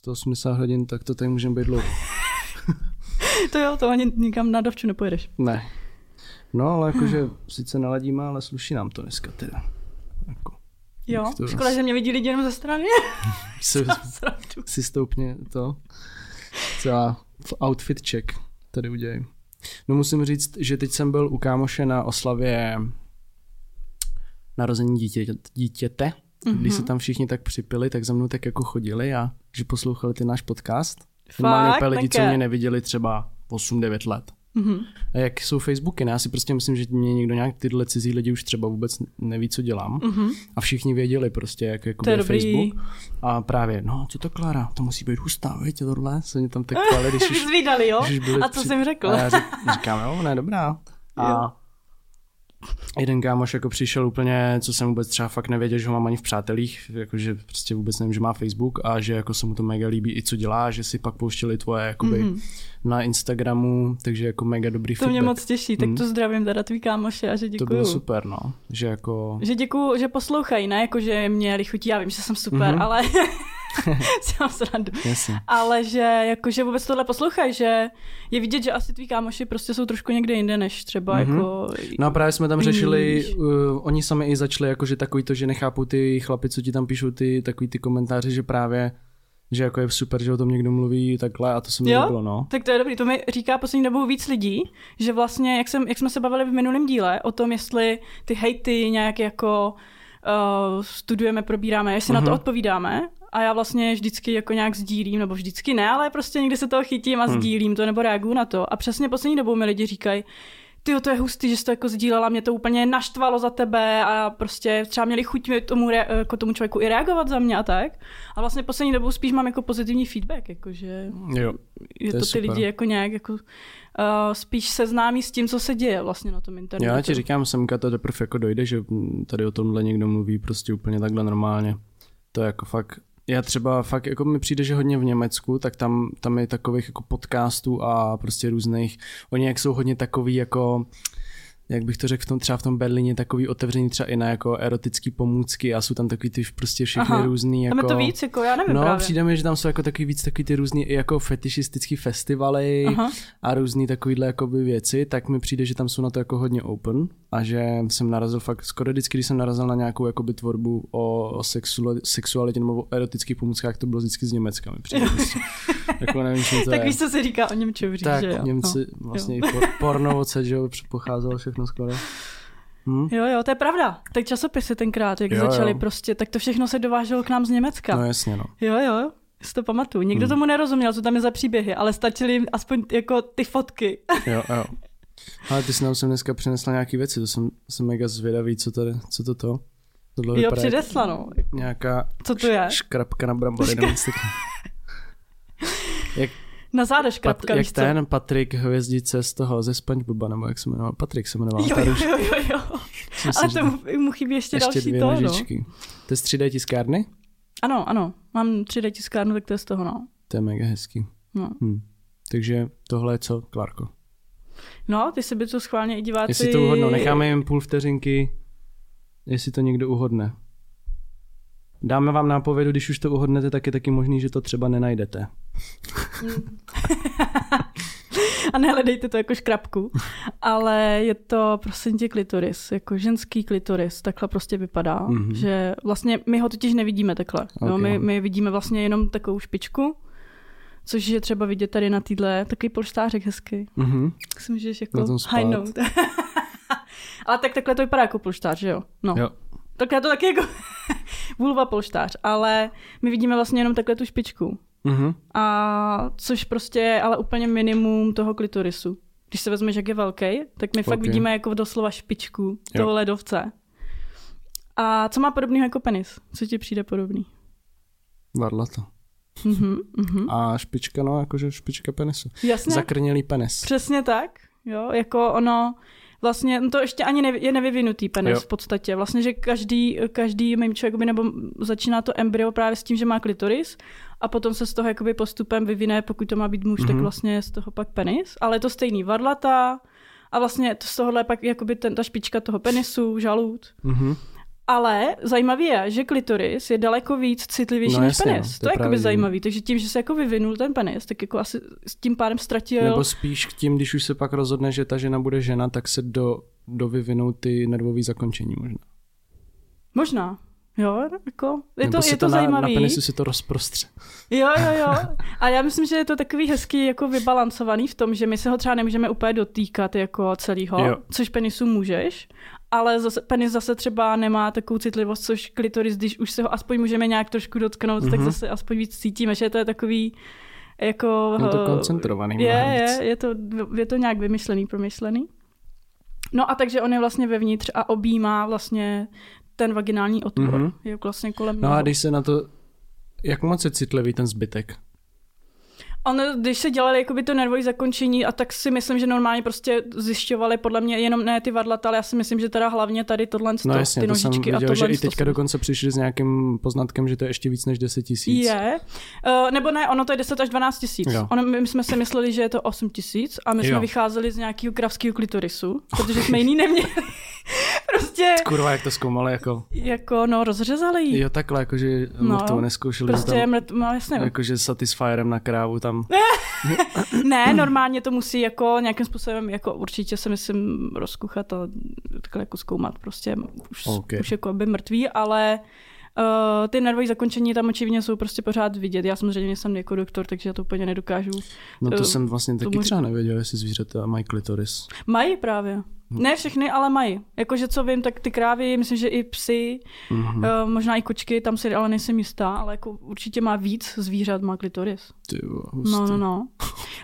180 hodin, tak to tady můžeme být dlouho. to jo, to ani nikam na dovču nepojedeš. Ne. No, ale jakože sice naladíme, ale sluší nám to dneska teda. Jako, jo, to škoda, zase... že mě vidí lidi jenom ze strany. si, si stoupně to. Celá outfit check tady udělej. No musím říct, že teď jsem byl u kámoše na oslavě narození dítě, dítěte, mm-hmm. když se tam všichni tak připili, tak za mnou tak jako chodili a že poslouchali ty náš podcast. Normálně úplně lidi, co mě neviděli třeba 8-9 let. Mm-hmm. A jak jsou Facebooky, ne? Já si prostě myslím, že mě někdo nějak tyhle cizí lidi už třeba vůbec neví, co dělám. Mm-hmm. A všichni věděli prostě, jak jako je Facebook. A právě, no, co to Klára, to musí být hustá, víte, tohle, se mě tam tak pali, když už, Zvídali, jo? Když byli a co při... jsem řekl? A já říkám, jo, ne, dobrá. A jo jeden kámoš jako přišel úplně, co jsem vůbec třeba fakt nevěděl, že ho mám ani v přátelích, jakože prostě vůbec nevím, že má Facebook a že jako se mu to mega líbí i co dělá, že si pak pouštěli tvoje jakoby mm-hmm. na Instagramu, takže jako mega dobrý To feedback. mě moc těší, tak mm. to zdravím teda tvý kámoše a že děkuju. To bylo super, no, že jako... Že děkuju, že poslouchají, ne jako, že mě chutí, já vím, že jsem super, mm-hmm. ale mám srandu. Jasně. Ale že jakože vůbec tohle poslouchají, že je vidět, že asi tví kámoši prostě jsou trošku někde jinde, než třeba mm-hmm. jako... No a právě jsme tam řešili, uh, oni sami i začali jakože takový to, že nechápou ty chlapi, co ti tam píšou ty takový ty komentáře, že právě že jako je super, že o tom někdo mluví takhle a to se mi líbilo, no. Tak to je dobrý, to mi říká poslední dobou víc lidí, že vlastně, jak, jsem, jak jsme se bavili v minulém díle o tom, jestli ty hejty nějak jako uh, studujeme, probíráme, jestli uh-huh. na to mhm. odpovídáme a já vlastně vždycky jako nějak sdílím, nebo vždycky ne, ale prostě někdy se toho chytím a hmm. sdílím to nebo reaguju na to. A přesně poslední dobou mi lidi říkají, ty to je hustý, že jsi to jako sdílela, mě to úplně naštvalo za tebe a prostě třeba měli chuť tomu, jako tomu člověku i reagovat za mě a tak. A vlastně poslední dobou spíš mám jako pozitivní feedback, jakože jo, je to, to ty super. lidi jako nějak jako uh, spíš seznámí s tím, co se děje vlastně na tom internetu. Já ti říkám, semka to teprve jako dojde, že tady o tomhle někdo mluví prostě úplně takhle normálně. To je jako fakt já třeba fakt, jako mi přijde, že hodně v Německu, tak tam, tam je takových jako podcastů a prostě různých, oni jak jsou hodně takový jako jak bych to řekl, v tom, třeba v tom Berlíně takový otevření třeba i na jako erotický pomůcky a jsou tam takový ty prostě všechny Aha, různý jako... Tam je to víc, jako já nevím No, právě. přijde mi, že tam jsou jako takový víc takový ty různý jako fetišistický festivaly Aha. a různý takovýhle jakoby věci, tak mi přijde, že tam jsou na to jako hodně open a že jsem narazil fakt skoro vždycky, když jsem narazil na nějakou jakoby tvorbu o, o sexualitě nebo o erotických pomůckách, to bylo vždycky z Německa mi přijde. Jako nevím, to tak víš, co se říká o Němčovří, tak, že jo? Němci no, vlastně jo. i por, porno že jo, pocházelo všechno skoro. Hmm? Jo, jo, to je pravda. Tak časopisy tenkrát, jak jo, začaly jo. prostě, tak to všechno se dováželo k nám z Německa. No jasně, no. Jo, jo, si to pamatuju. Nikdo hmm. tomu nerozuměl, co tam je za příběhy, ale stačily jim aspoň jako ty fotky. jo, jo. Ale ty jsi nám sem dneska přinesla nějaký věci, to jsem, jsem mega zvědavý, co, tady, co to to. Tohle jo, přinesla, no. Nějaká co to je? škrapka na brambory. jak, na zádech škrapka, Pat, Jak ten Patrik Hvězdice z toho, ze Spongeboba, nebo jak se jmenoval, Patrik se jmenoval. Jo, jo, jo, jo, jo. Ale to mu, mu chybí ještě, ještě další dvě to, nožičky. no. To je z 3D tiskárny? Ano, ano, mám 3D tiskárnu, tak to je z toho, no. To je mega hezký. No. Hm. Takže tohle je co, Klárko? No, ty si by to schválně i diváci... Jestli to uhodnou, necháme jim půl vteřinky, jestli to někdo uhodne. Dáme vám nápovědu, když už to uhodnete, tak je taky možný, že to třeba nenajdete. a nehledejte to jako škrapku, ale je to prosím tě klitoris, jako ženský klitoris, takhle prostě vypadá, mm-hmm. že vlastně my ho totiž nevidíme takhle, okay. jo, my, my vidíme vlastně jenom takovou špičku, což je třeba vidět tady na týdle, takový polštářek hezký. Mm-hmm. Tak si můžeš jako hajnout. ale tak takhle to vypadá jako polštář, že jo? No. Jo. Tak já to taky jako vulva polštář, ale my vidíme vlastně jenom takhle tu špičku. Mm-hmm. A což prostě je ale úplně minimum toho klitorisu. Když se vezmeš, jak je velký, tak my okay. fakt vidíme jako doslova špičku jo. toho ledovce. A co má podobný jako penis? Co ti přijde podobný? Varlata. Mm-hmm, mm-hmm. A špička, no, jakože špička penisu. Jasně. Zakrnělý penis. Přesně tak. Jo, jako ono, vlastně no to ještě ani nevy, je nevyvinutý penis jo. v podstatě. Vlastně, že každý, každý mimčo jakoby, nebo začíná to embryo právě s tím, že má klitoris a potom se z toho jakoby postupem vyvine, pokud to má být muž, mm-hmm. tak mhm. vlastně z toho pak penis. Ale je to stejný varlata a vlastně to z tohohle pak jakoby ten, ta špička toho penisu, žalud. Mm-hmm. Ale zajímavé je, že klitoris je daleko víc citlivější no, než jasně, penis. To, to je jakoby zajímavý. Takže tím, že se jako vyvinul ten penis, tak jako asi s tím pádem ztratil... Nebo spíš k tím, když už se pak rozhodne, že ta žena bude žena, tak se do, do vyvinou ty nervové zakončení možná. Možná. Jo, jako, je Nebo to, je to, to na, zajímavý. Na penisu si to rozprostře. Jo, jo, jo. A já myslím, že je to takový hezký jako vybalancovaný v tom, že my se ho třeba nemůžeme úplně dotýkat jako celýho, jo. což penisu můžeš, ale zase, penis zase třeba nemá takovou citlivost, což klitoris, když už se ho aspoň můžeme nějak trošku dotknout, mm-hmm. tak mhm. zase aspoň víc cítíme, že to je takový jako... Je to koncentrovaný. Je, je, je, to, je to nějak vymyšlený, promyšlený. No a takže on je vlastně vevnitř a objímá vlastně ten vaginální otvor. Mm-hmm. Je vlastně kolem No a když se na to, jak moc je citlivý ten zbytek? On, když se dělali jakoby to nervové zakončení, a tak si myslím, že normálně prostě zjišťovali podle mě jenom ne ty vadlata, ale já si myslím, že teda hlavně tady tohle no jasně, ty nožičky to jsem viděl, a tohle. že i teďka dokonce přišli s nějakým poznatkem, že to je ještě víc než 10 tisíc. Je, uh, nebo ne, ono to je 10 až 12 tisíc. My jsme si mysleli, že je to 8 tisíc a my jo. jsme vycházeli z nějakého kravského klitorisu, protože jsme jiný neměli. prostě... Kurva, jak to zkoumali, jako... Jako, no, rozřezali Jo, takhle, jakože no, to neskoušeli. Prostě tam, mrt, no, jasně. Jakože satisfierem na krávu tam. ne, normálně to musí jako nějakým způsobem, jako určitě se myslím rozkuchat a takhle jako zkoumat, prostě už, okay. už jako by mrtví, ale Uh, ty nervové zakončení tam očividně jsou prostě pořád vidět. Já samozřejmě nejsem jako doktor, takže já to úplně nedokážu. No to uh, jsem vlastně taky třeba nevěděl, jestli zvířata mají klitoris. Mají právě. Ne všechny, ale mají. Jakože co vím, tak ty krávy, myslím, že i psy, mm-hmm. uh, možná i kočky, tam si ale nejsem jistá, ale jako určitě má víc zvířat, má klitoris. Ty no, no, no.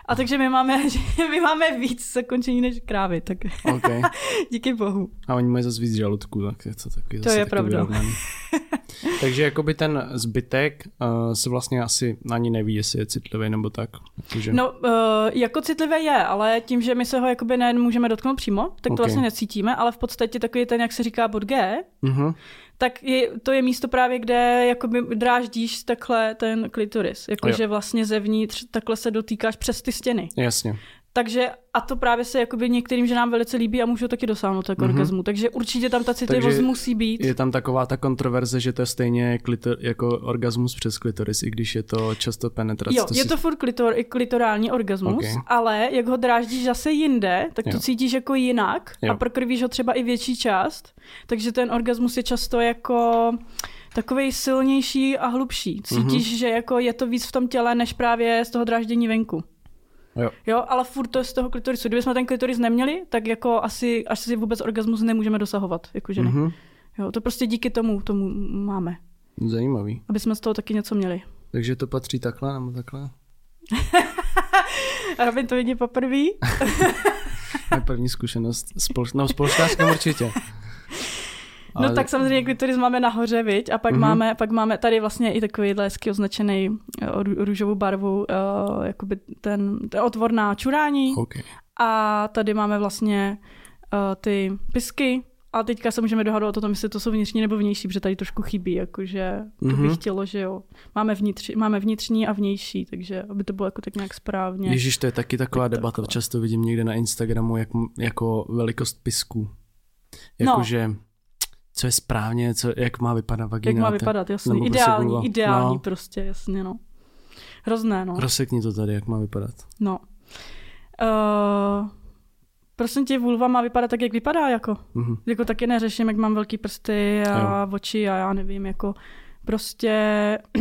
A takže my máme, my máme víc zakončení než krávy, tak okay. díky bohu. A oni mají zase víc žaludku, tak je to taky To je pravda. takže jakoby ten zbytek uh, se vlastně asi ani neví, jestli je citlivý nebo tak. Takže... No, uh, jako citlivý je, ale tím, že my se ho jakoby nemůžeme dotknout přímo, tak okay. to vlastně necítíme, ale v podstatě takový ten, jak se říká bod G, uh-huh. tak je, to je místo právě, kde jakoby dráždíš takhle ten klitoris. Jakože vlastně zevnitř takhle se dotýkáš přes ty stěny. Jasně. Takže a to právě se jakoby některým ženám velice líbí a můžou taky dosáhnout tak mm-hmm. orgazmu. Takže určitě tam ta citlivost musí být. Je tam taková ta kontroverze, že to je stejně klitor, jako orgasmus přes klitoris, i když je to často penetrace. Jo, to je si... to furt klitor, klitorální orgasmus, okay. ale jak ho dráždíš zase jinde, tak to jo. cítíš jako jinak jo. a prokrvíš ho třeba i větší část. Takže ten orgasmus je často jako takový silnější a hlubší. Cítíš, mm-hmm. že jako je to víc v tom těle, než právě z toho dráždění venku. Jo. jo, ale furt to je z toho klitorisu. Kdybychom ten klitoris neměli, tak jako asi, až si vůbec orgasmus nemůžeme dosahovat, jako ženy. Mm-hmm. Jo, to prostě díky tomu, tomu máme. Zajímavý. Aby jsme z toho taky něco měli. Takže to patří takhle nebo takhle? Robin to vidí poprvé. první zkušenost. Spol... No, společnářkem určitě. No Ale... No tak samozřejmě klitoris máme nahoře, viď? A pak, mm-hmm. máme, pak máme tady vlastně i takový hezky označený eh, růžovou barvu, uh, jakoby ten, ten otvor na čurání. Okay. A tady máme vlastně uh, ty pisky, a teďka se můžeme dohadovat o tom, jestli to jsou vnitřní nebo vnější, protože tady trošku chybí, jakože to mm-hmm. bych chtělo, že jo. Máme, vnitř, máme vnitřní a vnější, takže aby to bylo jako tak nějak správně. Ježíš, to je taky taková tak debata, taková. často vidím někde na Instagramu, jak, jako velikost pisku. Jakože no co je správně, co, jak má vypadat vagina. Jak má vypadat, jasně. Prostě ideální, prostě ideální no. prostě, jasně, no. Hrozné, no. Rozsekni to tady, jak má vypadat. No. Uh, prosím tě, vulva má vypadat tak, jak vypadá, jako. Mm-hmm. Jako taky neřeším, jak mám velký prsty a jo. oči a já nevím, jako prostě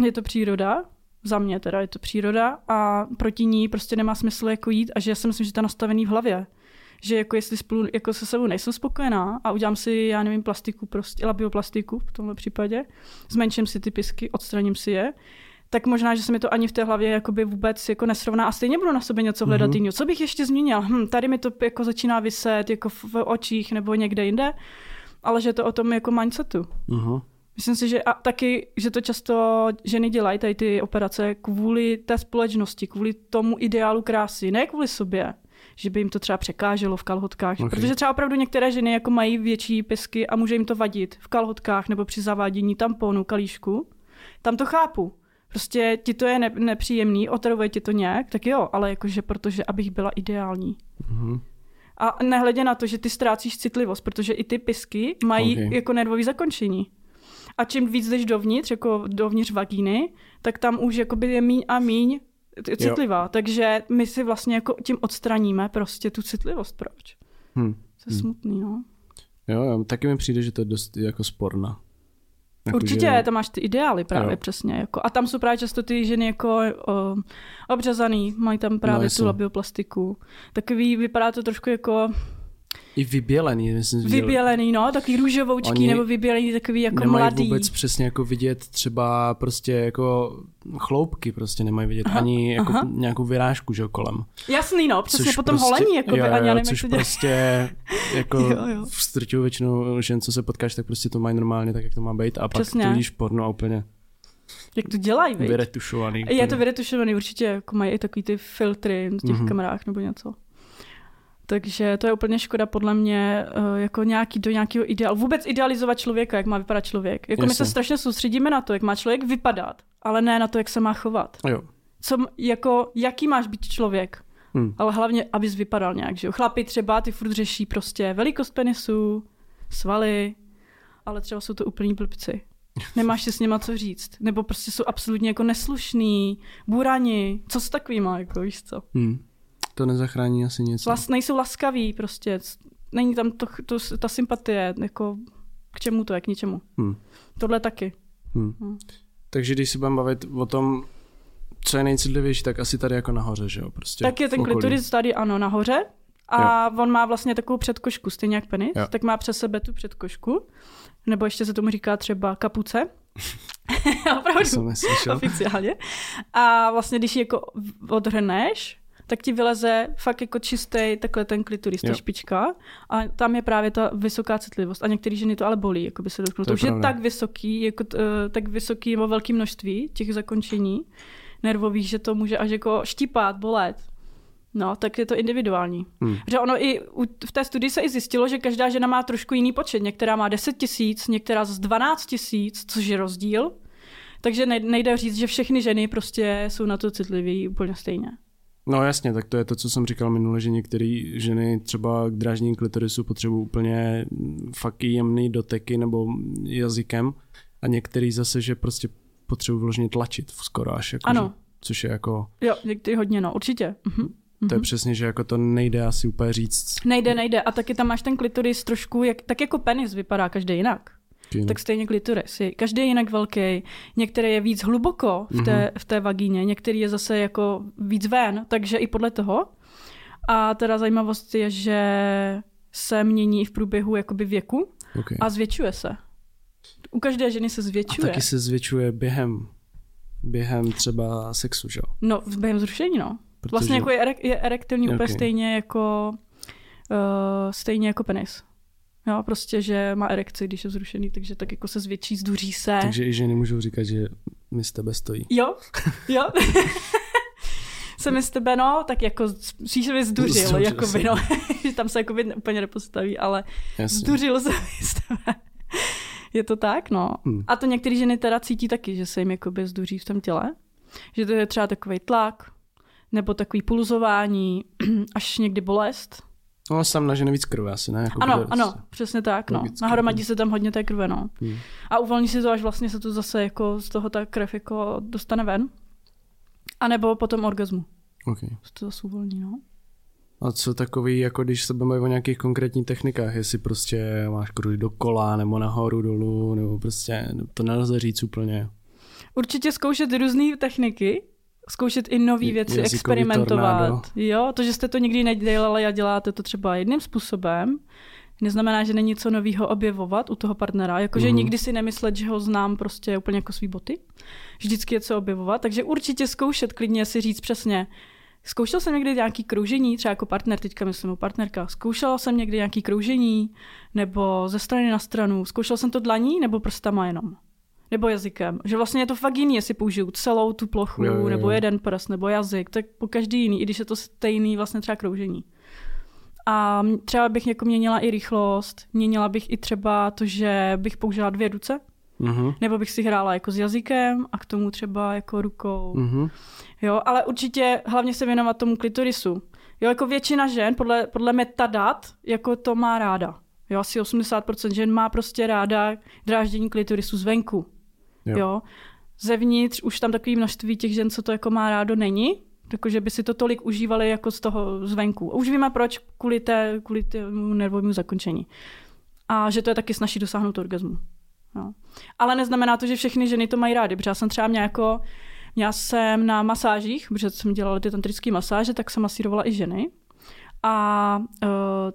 je to příroda, za mě teda je to příroda a proti ní prostě nemá smysl jako jít a že já si myslím, že to je nastavený v hlavě že jako jestli spolu jako se sebou nejsem spokojená a udělám si, já nevím, plastiku, prostě, labioplastiku v tomhle případě, zmenším si ty pisky, odstraním si je, tak možná, že se mi to ani v té hlavě jakoby vůbec jako nesrovná a stejně budu na sobě něco hledat mm-hmm. Co bych ještě změnil? Hm, tady mi to jako začíná vyset jako v, v očích nebo někde jinde, ale že to o tom jako mindsetu. Mm-hmm. Myslím si, že a taky, že to často ženy dělají tady ty operace kvůli té společnosti, kvůli tomu ideálu krásy, ne kvůli sobě že by jim to třeba překáželo v kalhotkách. Okay. Protože třeba opravdu některé ženy jako mají větší pisky a může jim to vadit v kalhotkách nebo při zavádění tamponu, kalíšku. Tam to chápu. Prostě ti to je ne- nepříjemný, otravuje ti to nějak, tak jo, ale jakože protože abych byla ideální. Mm-hmm. A nehledě na to, že ty ztrácíš citlivost, protože i ty pisky mají okay. jako nervové zakončení. A čím víc jdeš dovnitř, jako dovnitř vagíny, tak tam už jakoby je míň a míň citlivá. Jo. Takže my si vlastně jako tím odstraníme prostě tu citlivost. Proč? Hmm. To je hmm. smutný, no. Jo, taky mi přijde, že to je dost jako sporná. Jako Určitě, že... tam máš ty ideály právě jo. přesně. Jako. A tam jsou právě často ty ženy jako o, obřezaný, mají tam právě no, tu labioplastiku. Takový, vypadá to trošku jako i vybělený, myslím. Vybělený, no, takový růžovoučký, Oni nebo vybělený takový jako nemají mladý. vůbec přesně jako vidět třeba prostě jako chloupky prostě nemají vidět, aha, ani jako aha. nějakou vyrážku, že kolem. Jasný, no, přesně což potom prostě, holení, jako jo, by, ani jo, což prostě jako jo, jo. v strťu většinou žen, co se potkáš, tak prostě to mají normálně tak, jak to má být a přesně. pak to vidíš porno a úplně jak to dělají, viď? Vyretušovaný. Je to vyretušovaný, určitě, jako mají i takový ty filtry v těch mm-hmm. kamerách nebo něco. Takže to je úplně škoda podle mě eh, jako nějaký do nějakého ideálu. Vůbec idealizovat člověka, jak má vypadat člověk. Jako Jasně. my se strašně soustředíme na to, jak má člověk vypadat, ale ne na to, jak se má chovat. Jo. Co, jako, jaký máš být člověk? Hmm. Ale hlavně, abys vypadal nějak, že jo. Chlapi třeba, ty furt řeší prostě velikost penisu, svaly, ale třeba jsou to úplní blbci. Nemáš si s něma co říct. Nebo prostě jsou absolutně jako neslušný, burani. Co s takovýma, jako víš co? Hmm to nezachrání asi nic. Vlast, nejsou laskaví prostě. Není tam to, to, ta sympatie, jako k čemu to je, k ničemu. Hmm. Tohle taky. Hmm. Hmm. Takže když si budeme bavit o tom, co je nejcitlivější, tak asi tady jako nahoře, že jo? Prostě tak je ten klitoris tady, ano, nahoře. A jo. on má vlastně takovou předkošku, stejně jak penis, jo. tak má přes sebe tu předkošku. Nebo ještě se tomu říká třeba kapuce. Opravdu, oficiálně. A vlastně, když ji jako odhrneš, tak ti vyleze fakt jako čistý takhle ten klitoris, ta špička a tam je právě ta vysoká citlivost a některé ženy to ale bolí, jako by se dotknout. To, to už je tak vysoký, jako, uh, tak vysoký nebo velké množství těch zakončení nervových, že to může až jako štípat, bolet. No, tak je to individuální. Hmm. Že ono i v té studii se i zjistilo, že každá žena má trošku jiný počet. Některá má 10 tisíc, některá z 12 tisíc, což je rozdíl. Takže nejde říct, že všechny ženy prostě jsou na to citlivé úplně stejně. No jasně, tak to je to, co jsem říkal minule, že některé ženy třeba k dráždění klitorisu potřebují úplně fakt jemný doteky nebo jazykem a některý zase, že prostě potřebují vložně tlačit skoro až. Jako, ano. Že, což je jako... Jo, některý hodně, no, určitě. Mhm. To je mhm. přesně, že jako to nejde asi úplně říct. Nejde, nejde. A taky tam máš ten klitoris trošku, jak, tak jako penis vypadá každý jinak. Jinak. Tak stejně klitoris. Každý je jinak velký. Některý je víc hluboko v té, mm-hmm. v té vagíně, některý je zase jako víc ven, takže i podle toho. A teda zajímavost je, že se mění v průběhu jakoby věku okay. a zvětšuje se. U každé ženy se zvětšuje. A taky se zvětšuje během, během třeba sexu, že jo? No, během zrušení, no. Protože... Vlastně jako je, erek, je erektilní okay. úplně stejně jako, uh, stejně jako penis. Jo, prostě, že má erekci, když je zrušený, takže tak jako se zvětší, zduří se. Takže i ženy můžou říkat, že mi z tebe stojí. Jo, jo. se mi z tebe, no, tak jako spíš mi zduřil, jako by, no. Tam se jako by úplně nepostaví, ale Jasně. zduřil se mi z tebe. Je to tak, no. Hmm. A to některé ženy teda cítí taky, že se jim jakoby zduří v tom těle. Že to je třeba takový tlak, nebo takový pulzování, až někdy bolest. No, sam nažene víc krve asi, ne? Jako ano, ano, přesně tak, no. Nahromadí se tam hodně té krve, no. Hmm. A uvolní si to, až vlastně se to zase jako z toho ta krev jako dostane ven. A nebo potom orgasmu. Okay. Se to zase uvolní, no. A co takový, jako když se bavíme o nějakých konkrétních technikách, jestli prostě máš kruhy do kola, nebo nahoru, dolů, nebo prostě to nelze říct úplně. Určitě zkoušet různé techniky, zkoušet i nové věci, experimentovat. Tornádo. Jo, to, že jste to nikdy nedělali a děláte to třeba jedním způsobem, neznamená, že není něco nového objevovat u toho partnera. Jakože mm-hmm. nikdy si nemyslet, že ho znám prostě úplně jako svý boty. Vždycky je co objevovat. Takže určitě zkoušet, klidně si říct přesně, Zkoušel jsem někdy nějaký kroužení, třeba jako partner, teďka myslím o partnerka. Zkoušela jsem někdy nějaký kroužení, nebo ze strany na stranu. Zkoušel jsem to dlaní, nebo prstama jenom nebo jazykem. Že vlastně je to fakt jiný, jestli použiju celou tu plochu, jo, jo, jo. nebo jeden prst, nebo jazyk, tak po každý jiný, i když je to stejný vlastně třeba kroužení. A třeba bych jako měnila i rychlost, měnila bych i třeba to, že bych použila dvě ruce, uh-huh. nebo bych si hrála jako s jazykem a k tomu třeba jako rukou. Uh-huh. Jo, ale určitě hlavně se věnovat tomu klitorisu. Jo, jako většina žen, podle, podle metadat, jako to má ráda. Jo, asi 80% žen má prostě ráda dráždění klitorisu zvenku. Jo. jo. Zevnitř už tam takový množství těch žen, co to jako má rádo, není. Takže by si to tolik užívali jako z toho zvenku. Už víme proč, kvůli, té, kvůli tému nervovému zakončení. A že to je taky snaží dosáhnout orgasmu. Jo. Ale neznamená to, že všechny ženy to mají rády, protože já jsem třeba měla jako, měla jsem na masážích, protože jsem dělala ty tantrické masáže, tak jsem masírovala i ženy. A uh,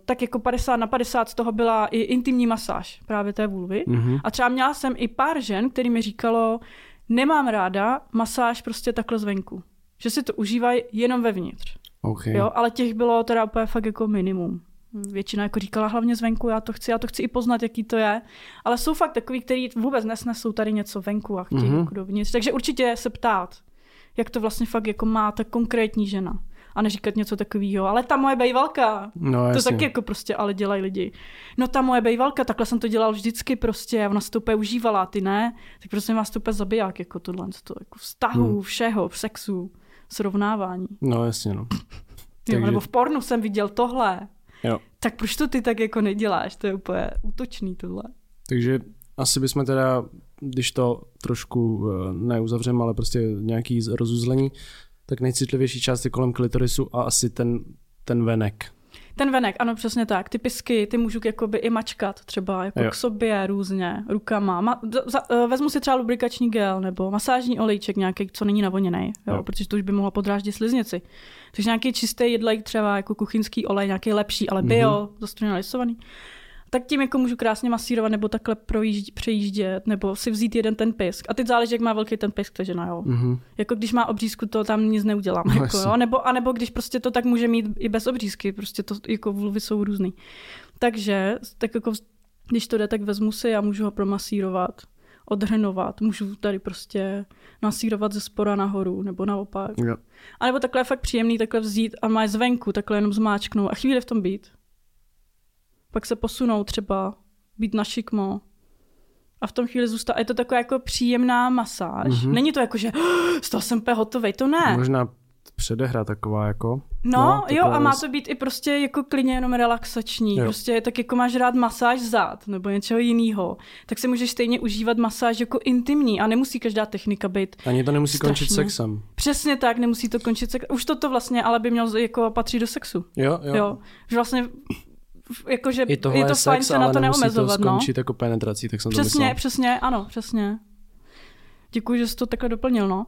tak jako 50 na 50 z toho byla i intimní masáž právě té vulvy. Mm-hmm. A třeba měla jsem i pár žen, který mi říkalo, nemám ráda masáž prostě takhle zvenku. Že si to užívají jenom vevnitř. Okay. Jo, ale těch bylo teda úplně fakt jako minimum. Většina jako říkala hlavně zvenku, já to chci, já to chci i poznat, jaký to je. Ale jsou fakt takový, kteří vůbec nesnesou tady něco venku a chtějí mm-hmm. jako dovnitř. Takže určitě se ptát, jak to vlastně fakt jako má ta konkrétní žena a neříkat něco takového. Ale ta moje bejvalka, no, to taky jako prostě ale dělají lidi. No ta moje bejvalka, takhle jsem to dělal vždycky prostě, ona se to úplně užívala, ty ne, tak prostě vás to úplně zabiják, jako tohle, to, jako vztahu, hmm. všeho, v sexu, srovnávání. No jasně, no. jo, nebo v pornu jsem viděl tohle. Jo. Tak proč to ty tak jako neděláš? To je úplně útočný tohle. Takže asi bychom teda, když to trošku eh, neuzavřeme, ale prostě nějaký rozuzlení, tak nejcitlivější část je kolem klitorisu a asi ten, ten venek. Ten venek, ano, přesně tak. Ty pisky, ty můžu jakoby i mačkat třeba jako jo. k sobě různě, rukama. Ma, za, uh, vezmu si třeba lubrikační gel nebo masážní olejček nějaký, co není navoněný, jo, jo. protože to už by mohlo podráždit sliznici. Takže nějaký čistý jedlej, třeba jako kuchyňský olej, nějaký lepší, ale bio, mm-hmm. zastupně lisovaný tak tím jako můžu krásně masírovat nebo takhle projíždě, přejíždět, nebo si vzít jeden ten pisk. A teď záleží, jak má velký ten pisk ta žena, jo. Mm-hmm. Jako když má obřízku, to tam nic neudělám. No, jako, jo? Nebo, a nebo když prostě to tak může mít i bez obřízky, prostě to jako vulvy jsou různý. Takže tak jako, když to jde, tak vezmu si a můžu ho promasírovat, odhrnovat, můžu tady prostě nasírovat ze spora nahoru, nebo naopak. Jo. A nebo takhle je fakt příjemný takhle vzít a má zvenku, takhle jenom zmáčknout a chvíli v tom být pak se posunou třeba, být na šikmo. A v tom chvíli zůstává. Je to taková jako příjemná masáž. Mm-hmm. Není to jako, že z toho jsem úplně hotový, to ne. Možná předehra taková jako. No, no jo, a má to být i prostě jako klidně jenom relaxační. Jo. Prostě tak jako máš rád masáž zad nebo něčeho jiného, tak si můžeš stejně užívat masáž jako intimní a nemusí každá technika být. Ani to nemusí strašně. končit sexem. Přesně tak, nemusí to končit sexem. Už toto vlastně ale by mělo jako patří do sexu. Jo, jo. jo. Že vlastně jakože je, je to fajn se na to neomezovat. to no. skončit no. jako penetrací, tak jsem přesně, to myslel. Přesně, ano, přesně. Děkuji, že jsi to takhle doplnil, no.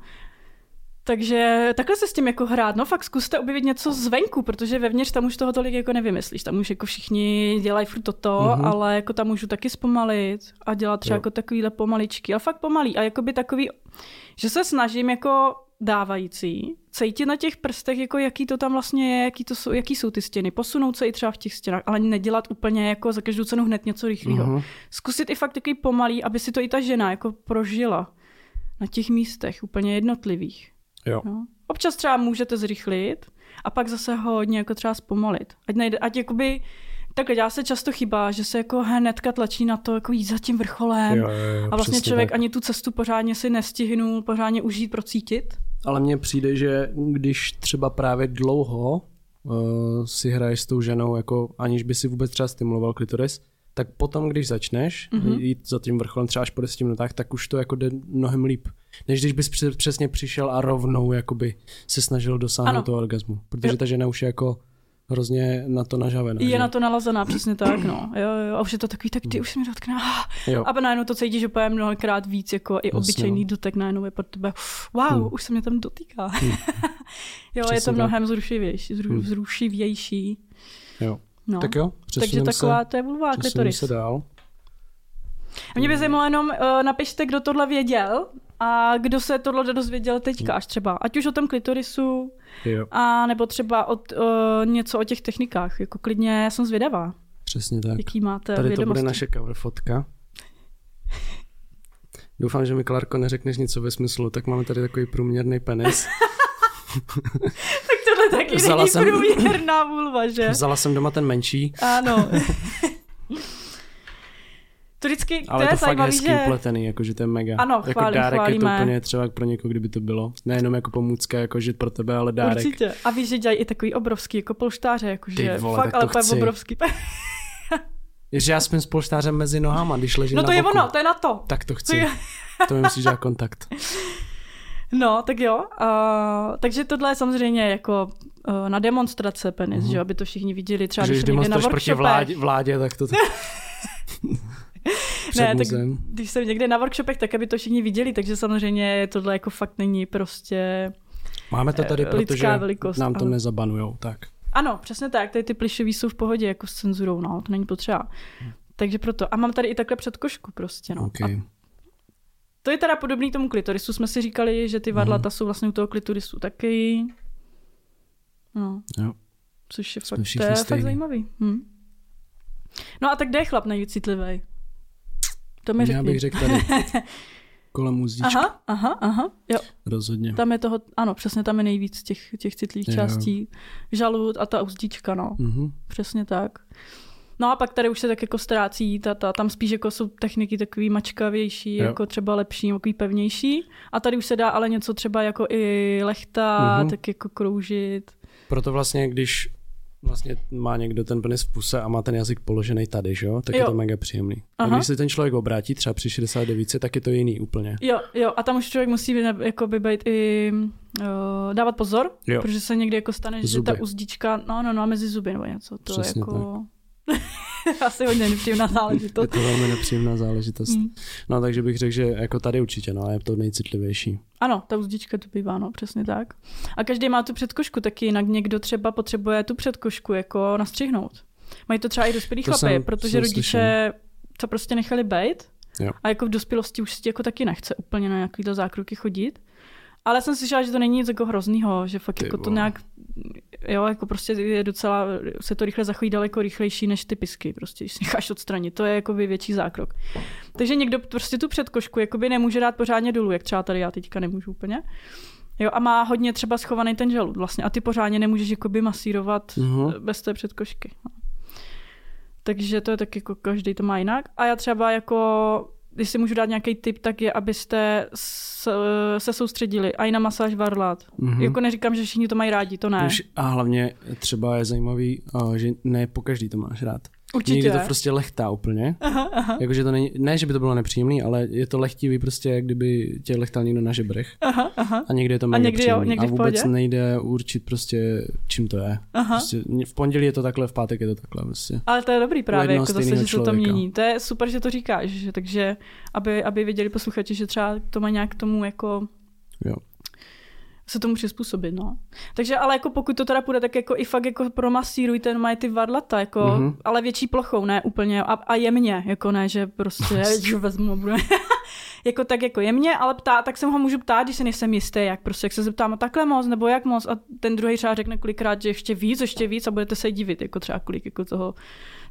Takže takhle se s tím jako hrát, no fakt zkuste objevit něco zvenku, protože vevnitř tam už toho tolik jako nevymyslíš, tam už jako všichni dělají furt toto, mm-hmm. ale jako tam můžu taky zpomalit a dělat třeba jo. jako takovýhle pomaličky, ale fakt pomalý a jako by takový, že se snažím jako dávající, cítit na těch prstech, jako jaký to tam vlastně je, jaký, to jsou, jaký jsou ty stěny, posunout se i třeba v těch stěnách, ale nedělat úplně jako za každou cenu hned něco rychlého. Uh-huh. Zkusit i fakt takový pomalý, aby si to i ta žena jako prožila na těch místech úplně jednotlivých. Jo. No. Občas třeba můžete zrychlit a pak zase hodně jako třeba zpomalit. Ať, nejde, ať jakoby Takhle dělá se často chyba, že se jako hnedka tlačí na to, jako jít za tím vrcholem. Jo, jo, jo, a vlastně člověk tak. ani tu cestu pořádně si nestihnul, pořádně užít, procítit. Ale mně přijde, že když třeba právě dlouho uh, si hraješ s tou ženou, jako aniž by si vůbec třeba stimuloval klitoris, tak potom, když začneš mm-hmm. jít za tím vrcholem třeba až po 10 minutách, tak už to jako jde mnohem líp. Než když bys přesně přišel a rovnou jakoby se snažil dosáhnout ano. toho orgasmu. Protože jo. ta žena už je jako hrozně na to nažavená. Je že? na to nalazená, přesně tak, no. Jo, jo, a už je to takový, tak ty už se mi dotkne. Ah. A najednou to cítíš úplně mnohokrát víc, jako i obyčejný no. dotek najednou je pro tebe, wow, hmm. už se mě tam dotýká. Hmm. jo, přesně je to mnohem zrušivější, zru, hmm. zrušivější. Jo. No. Tak jo, Takže taková se, to je vulva klitoris. se dál. A mě by zajímalo jenom, uh, napište, kdo tohle věděl a kdo se tohle dozvěděl teďka až třeba. Ať už o tom klitorisu, jo. a nebo třeba od, uh, něco o těch technikách. Jako klidně, já jsem zvědavá. Přesně tak. Jaký máte Tady vědomosti. to bude naše cover fotka. Doufám, že mi, Klarko, neřekneš něco ve smyslu, tak máme tady takový průměrný penis. tak tohle taky Vzala není jsem... průměrná vulva, že? Vzala jsem doma ten menší. Ano. To vždycky, Ale to je to fakt hezký že... upletený, jakože to je mega. Ano, jako chválím, dárek chválíme. je to úplně třeba pro někoho, kdyby to bylo. Nejenom jako pomůcka, jako žít pro tebe, ale dárek. Určitě. A víš, že dělají i takový obrovský, jako polštáře, jakože vole, fakt, ale to obrovský. Že já spím s polštářem mezi nohama, když ležím No to na je boku. ono, to je na to. Tak to To chci. je... To mi musíš dát kontakt. No, tak jo. Uh, takže tohle je samozřejmě jako uh, na demonstrace penis, že jo, aby to všichni viděli. Třeba Mhm. Že když když jsem demonstruješ proti vládě, vládě, tak to... Ne, tak když jsem někde na workshopech, tak aby to všichni viděli, takže samozřejmě tohle jako fakt není prostě... Máme to tady, eh, protože velikost, nám to ano. nezabanujou, tak. Ano, přesně tak, tady ty plišový jsou v pohodě jako s cenzurou, no, to není potřeba. Takže proto. A mám tady i takhle předkošku prostě, no. Okay. A to je teda podobný tomu klitorisu. Jsme si říkali, že ty varlata jsou vlastně u toho klitorisu taky. No, Jo. což je Jsme fakt, to je fakt zajímavý. Hm. No a tak kde je chlap nejvíc citlivý? To mi řekni. Já bych řekl tady kolem úzdičky. Aha, aha, aha, jo. Rozhodně. Tam je toho, ano, přesně tam je nejvíc těch, těch citlivých Jo. částí. Žalud a ta uzdíčka, no. Mhm. Přesně tak. No a pak tady už se tak jako ztrácí, ta, ta, tam spíš jako jsou techniky takový mačkavější, Jo. jako třeba lepší, takový pevnější. A tady už se dá ale něco třeba jako i lechtat, Mhm. tak jako kroužit. Proto vlastně, když vlastně má někdo ten penis v puse a má ten jazyk položený tady, že jo, tak jo. je to mega příjemný. A Aha. když se ten člověk obrátí třeba při 69, tak je to jiný úplně. Jo, jo, a tam už člověk musí ne- jako by být i uh, dávat pozor, Jo. protože se někdy jako stane, že Zuby. ta uzdička, no, no, no, mezi zuby nebo něco. To Přesně je jako... asi hodně nepříjemná Je záležitost. to velmi nepříjemná záležitost. Mm. No takže bych řekl, že jako tady určitě, no, je to nejcitlivější. Ano, ta uzdička to bývá, no, přesně tak. A každý má tu předkošku taky, jinak někdo třeba potřebuje tu předkošku jako nastřihnout. Mají to třeba i dospělí chlapy, jsem- protože jsem rodiče to prostě nechali být Jo. a jako v dospělosti už si jako taky nechce úplně na nějakýhle zákroky chodit. Ale jsem slyšela, že to není nic jako hroznýho, že fakt Ty jako to nějak, jo, jako prostě je docela, se to rychle zachojí daleko rychlejší než ty pisky, prostě, když si necháš odstranit, to je jako větší zákrok. Takže někdo prostě tu předkošku jakoby nemůže dát pořádně dolů, jak třeba tady já teďka nemůžu úplně. Jo, a má hodně třeba schovaný ten žalud vlastně a ty pořádně nemůžeš jakoby masírovat Mhm. bez té předkošky. No. Takže to je tak jako každý to má jinak. A já třeba jako, když si můžu dát nějaký tip, tak je, abyste s, se soustředili i na masáž varlat. Mhm. Jako neříkám, že všichni to mají rádi, to ne. A hlavně třeba je zajímavý, uh, že ne po každý to máš rád. Určitě. Někdy to prostě lechtá úplně. Aha, aha, Jakože to není, ne, že by to bylo nepříjemný, ale je to lehtivý prostě, jak kdyby tě lechtal někdo na žebrech. aha, aha. A někdy je to A mega někdy jo, příjemný. někdy a vůbec nejde určit prostě, čím to je. Aha. Prostě v pondělí je to takhle, v pátek je to takhle. Prostě. Ale to je dobrý právě, jako zase, že se to mění. To je super, že to říkáš, že, takže aby, aby věděli posluchači, že třeba to má nějak k tomu jako Jo. Se tomu přizpůsobit, no. Takže ale jako pokud to teda půjde, tak jako i fakt jako promasírujte mají ty varlata, jako, Mhm. mm-hmm. ale větší plochou, ne úplně a, a jemně, jako ne, že prostě že vezmu a budu jako tak jako jemně, ale ptá, tak se ho můžu ptát, když se nejsem jistý, jak prostě, jak se zeptám, a takhle moc, nebo jak moc, a ten druhý třeba řekne kolikrát, že ještě víc, ještě víc a budete se divit, jako třeba kolik jako toho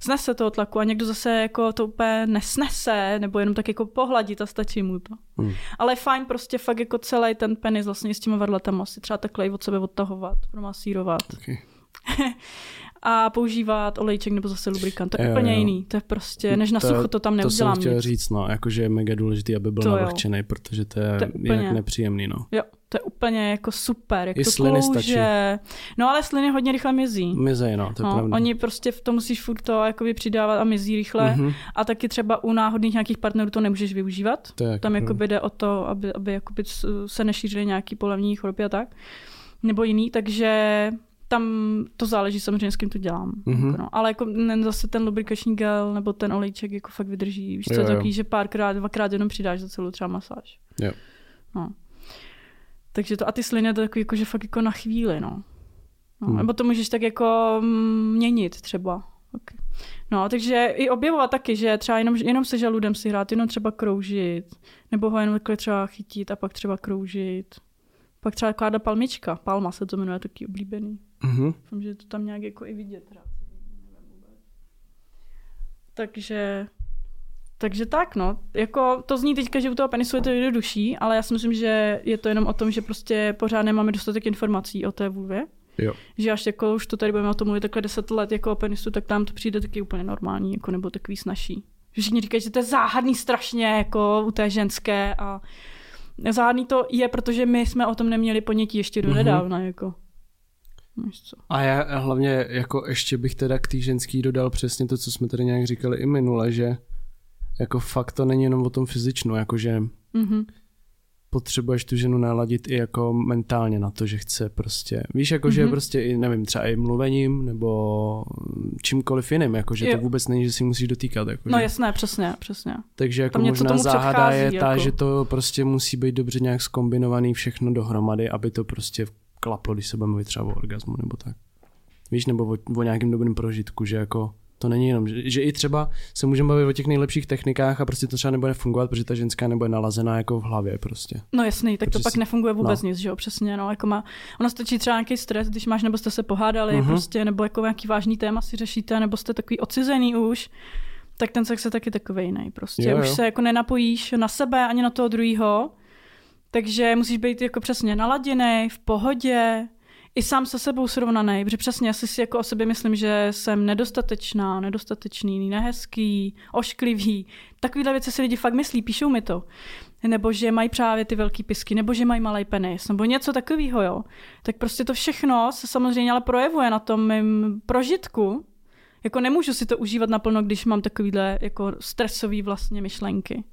snese toho tlaku a někdo zase jako to úplně nesnese, nebo jenom tak jako pohladit a stačí mu to. Hmm. Ale je fajn prostě fakt jako celý ten penis vlastně s těma varlatama si třeba takhle i od sebe odtahovat, promasírovat Okay. a používat olejček nebo zase lubrikant. To je Jo, úplně jo. jiný. To je prostě, než na sucho to tam To jsem neudělám chtěl nic. říct, no, jakože je mega důležitý, aby byl To navlhčený, protože to je, To je úplně- jinak nepříjemný, no. Jo, to je úplně jako super, jak I to sliny klouže. stačí. No ale sliny hodně rychle mizí. Mizej, no, to je No, pravda. oni prostě v tom musíš furt to jakoby přidávat a mizí rychle. Mhm. A taky třeba u náhodných nějakých partnerů to nemůžeš využívat. To je Tam jako- jde o to, aby, aby jakoby se nešířily nějaký polavní choroby a tak. Nebo jiný, takže tam to záleží samozřejmě, s kým to dělám. Mhm. Jako no. Ale jako ne, zase ten lubrikační gel nebo ten olejček jako fakt vydrží. Víš, co je takový, že párkrát, dvakrát jenom přidáš za celou třeba masáž. Jo. No. Takže to a ty sliny to takový jako, že fakt jako na chvíli, no. no Hmm. Nebo to můžeš tak jako mm, měnit třeba. Okay. No, takže i objevovat taky, že třeba jenom, jenom se žaludem si hrát, jenom třeba kroužit, nebo ho jenom takhle třeba chytit a pak třeba kroužit. Pak třeba kláda palmička, palma se to jmenuje, taky oblíbený. Mhm. Doufám, že je to tam nějak jako i vidět. Teda. Takže, takže tak, no. Jako, to zní teďka, že u toho penisu je to jednodušší, ale já si myslím, že je to jenom o tom, že prostě pořád nemáme dostatek informací o té vulvě. Jo. Že až jako už to tady budeme o tom mluvit takhle 10 let jako o penisu, tak tam to přijde taky úplně normální, jako nebo takový snažší. Že všichni říkají, že to je záhadný strašně, jako u té ženské a záhadný to je, protože my jsme o tom neměli ponětí ještě do Mhm. nedávna, jako. A já hlavně jako ještě bych teda k té ženský dodal přesně to, co jsme tady nějak říkali i minule, že jako fakt to není jenom o tom fyzičnu, jakože mm-hmm potřebuješ tu ženu naladit i jako mentálně na to, že chce prostě, víš, jako mm-hmm. že mhm. prostě i, nevím, třeba i mluvením nebo čímkoliv jiným, jako že jo. to vůbec není, že si musíš dotýkat. Jako, no jasné, přesně, přesně. Takže jako možná záhada je ta, jako... že to prostě musí být dobře nějak skombinovaný všechno dohromady, aby to prostě klaplo, když se budeme mluvit třeba o orgasmu nebo tak. Víš, nebo o, o nějakém dobrém prožitku, že jako to není jenom, že, že i třeba se můžeme bavit o těch nejlepších technikách a prostě to třeba nebude fungovat, protože ta ženská nebude nalazená jako v hlavě prostě. No jasný, tak protože to pak nefunguje vůbec no. nic, že jo, přesně, no, jako má, ono stačí třeba nějaký stres, když máš, nebo jste se pohádali, uh-huh. prostě, nebo jako nějaký vážný téma si řešíte, nebo jste takový ocizený už, tak ten sex je taky takový jiný, prostě, jo, jo. už se jako nenapojíš na sebe ani na toho druhého, takže musíš být jako přesně naladěný, v pohodě, i sám se sebou srovnaný, protože přesně asi si jako o sobě myslím, že jsem nedostatečná, nedostatečný, nehezký, ošklivý. Takovýhle věci si lidi fakt myslí, píšou mi to. Nebo že mají právě ty velký pisky, nebo že mají malý penis, nebo něco takového, jo. Tak prostě to všechno se samozřejmě ale projevuje na tom mým prožitku. Jako nemůžu si to užívat naplno, když mám takovýhle jako stresový vlastně myšlenky.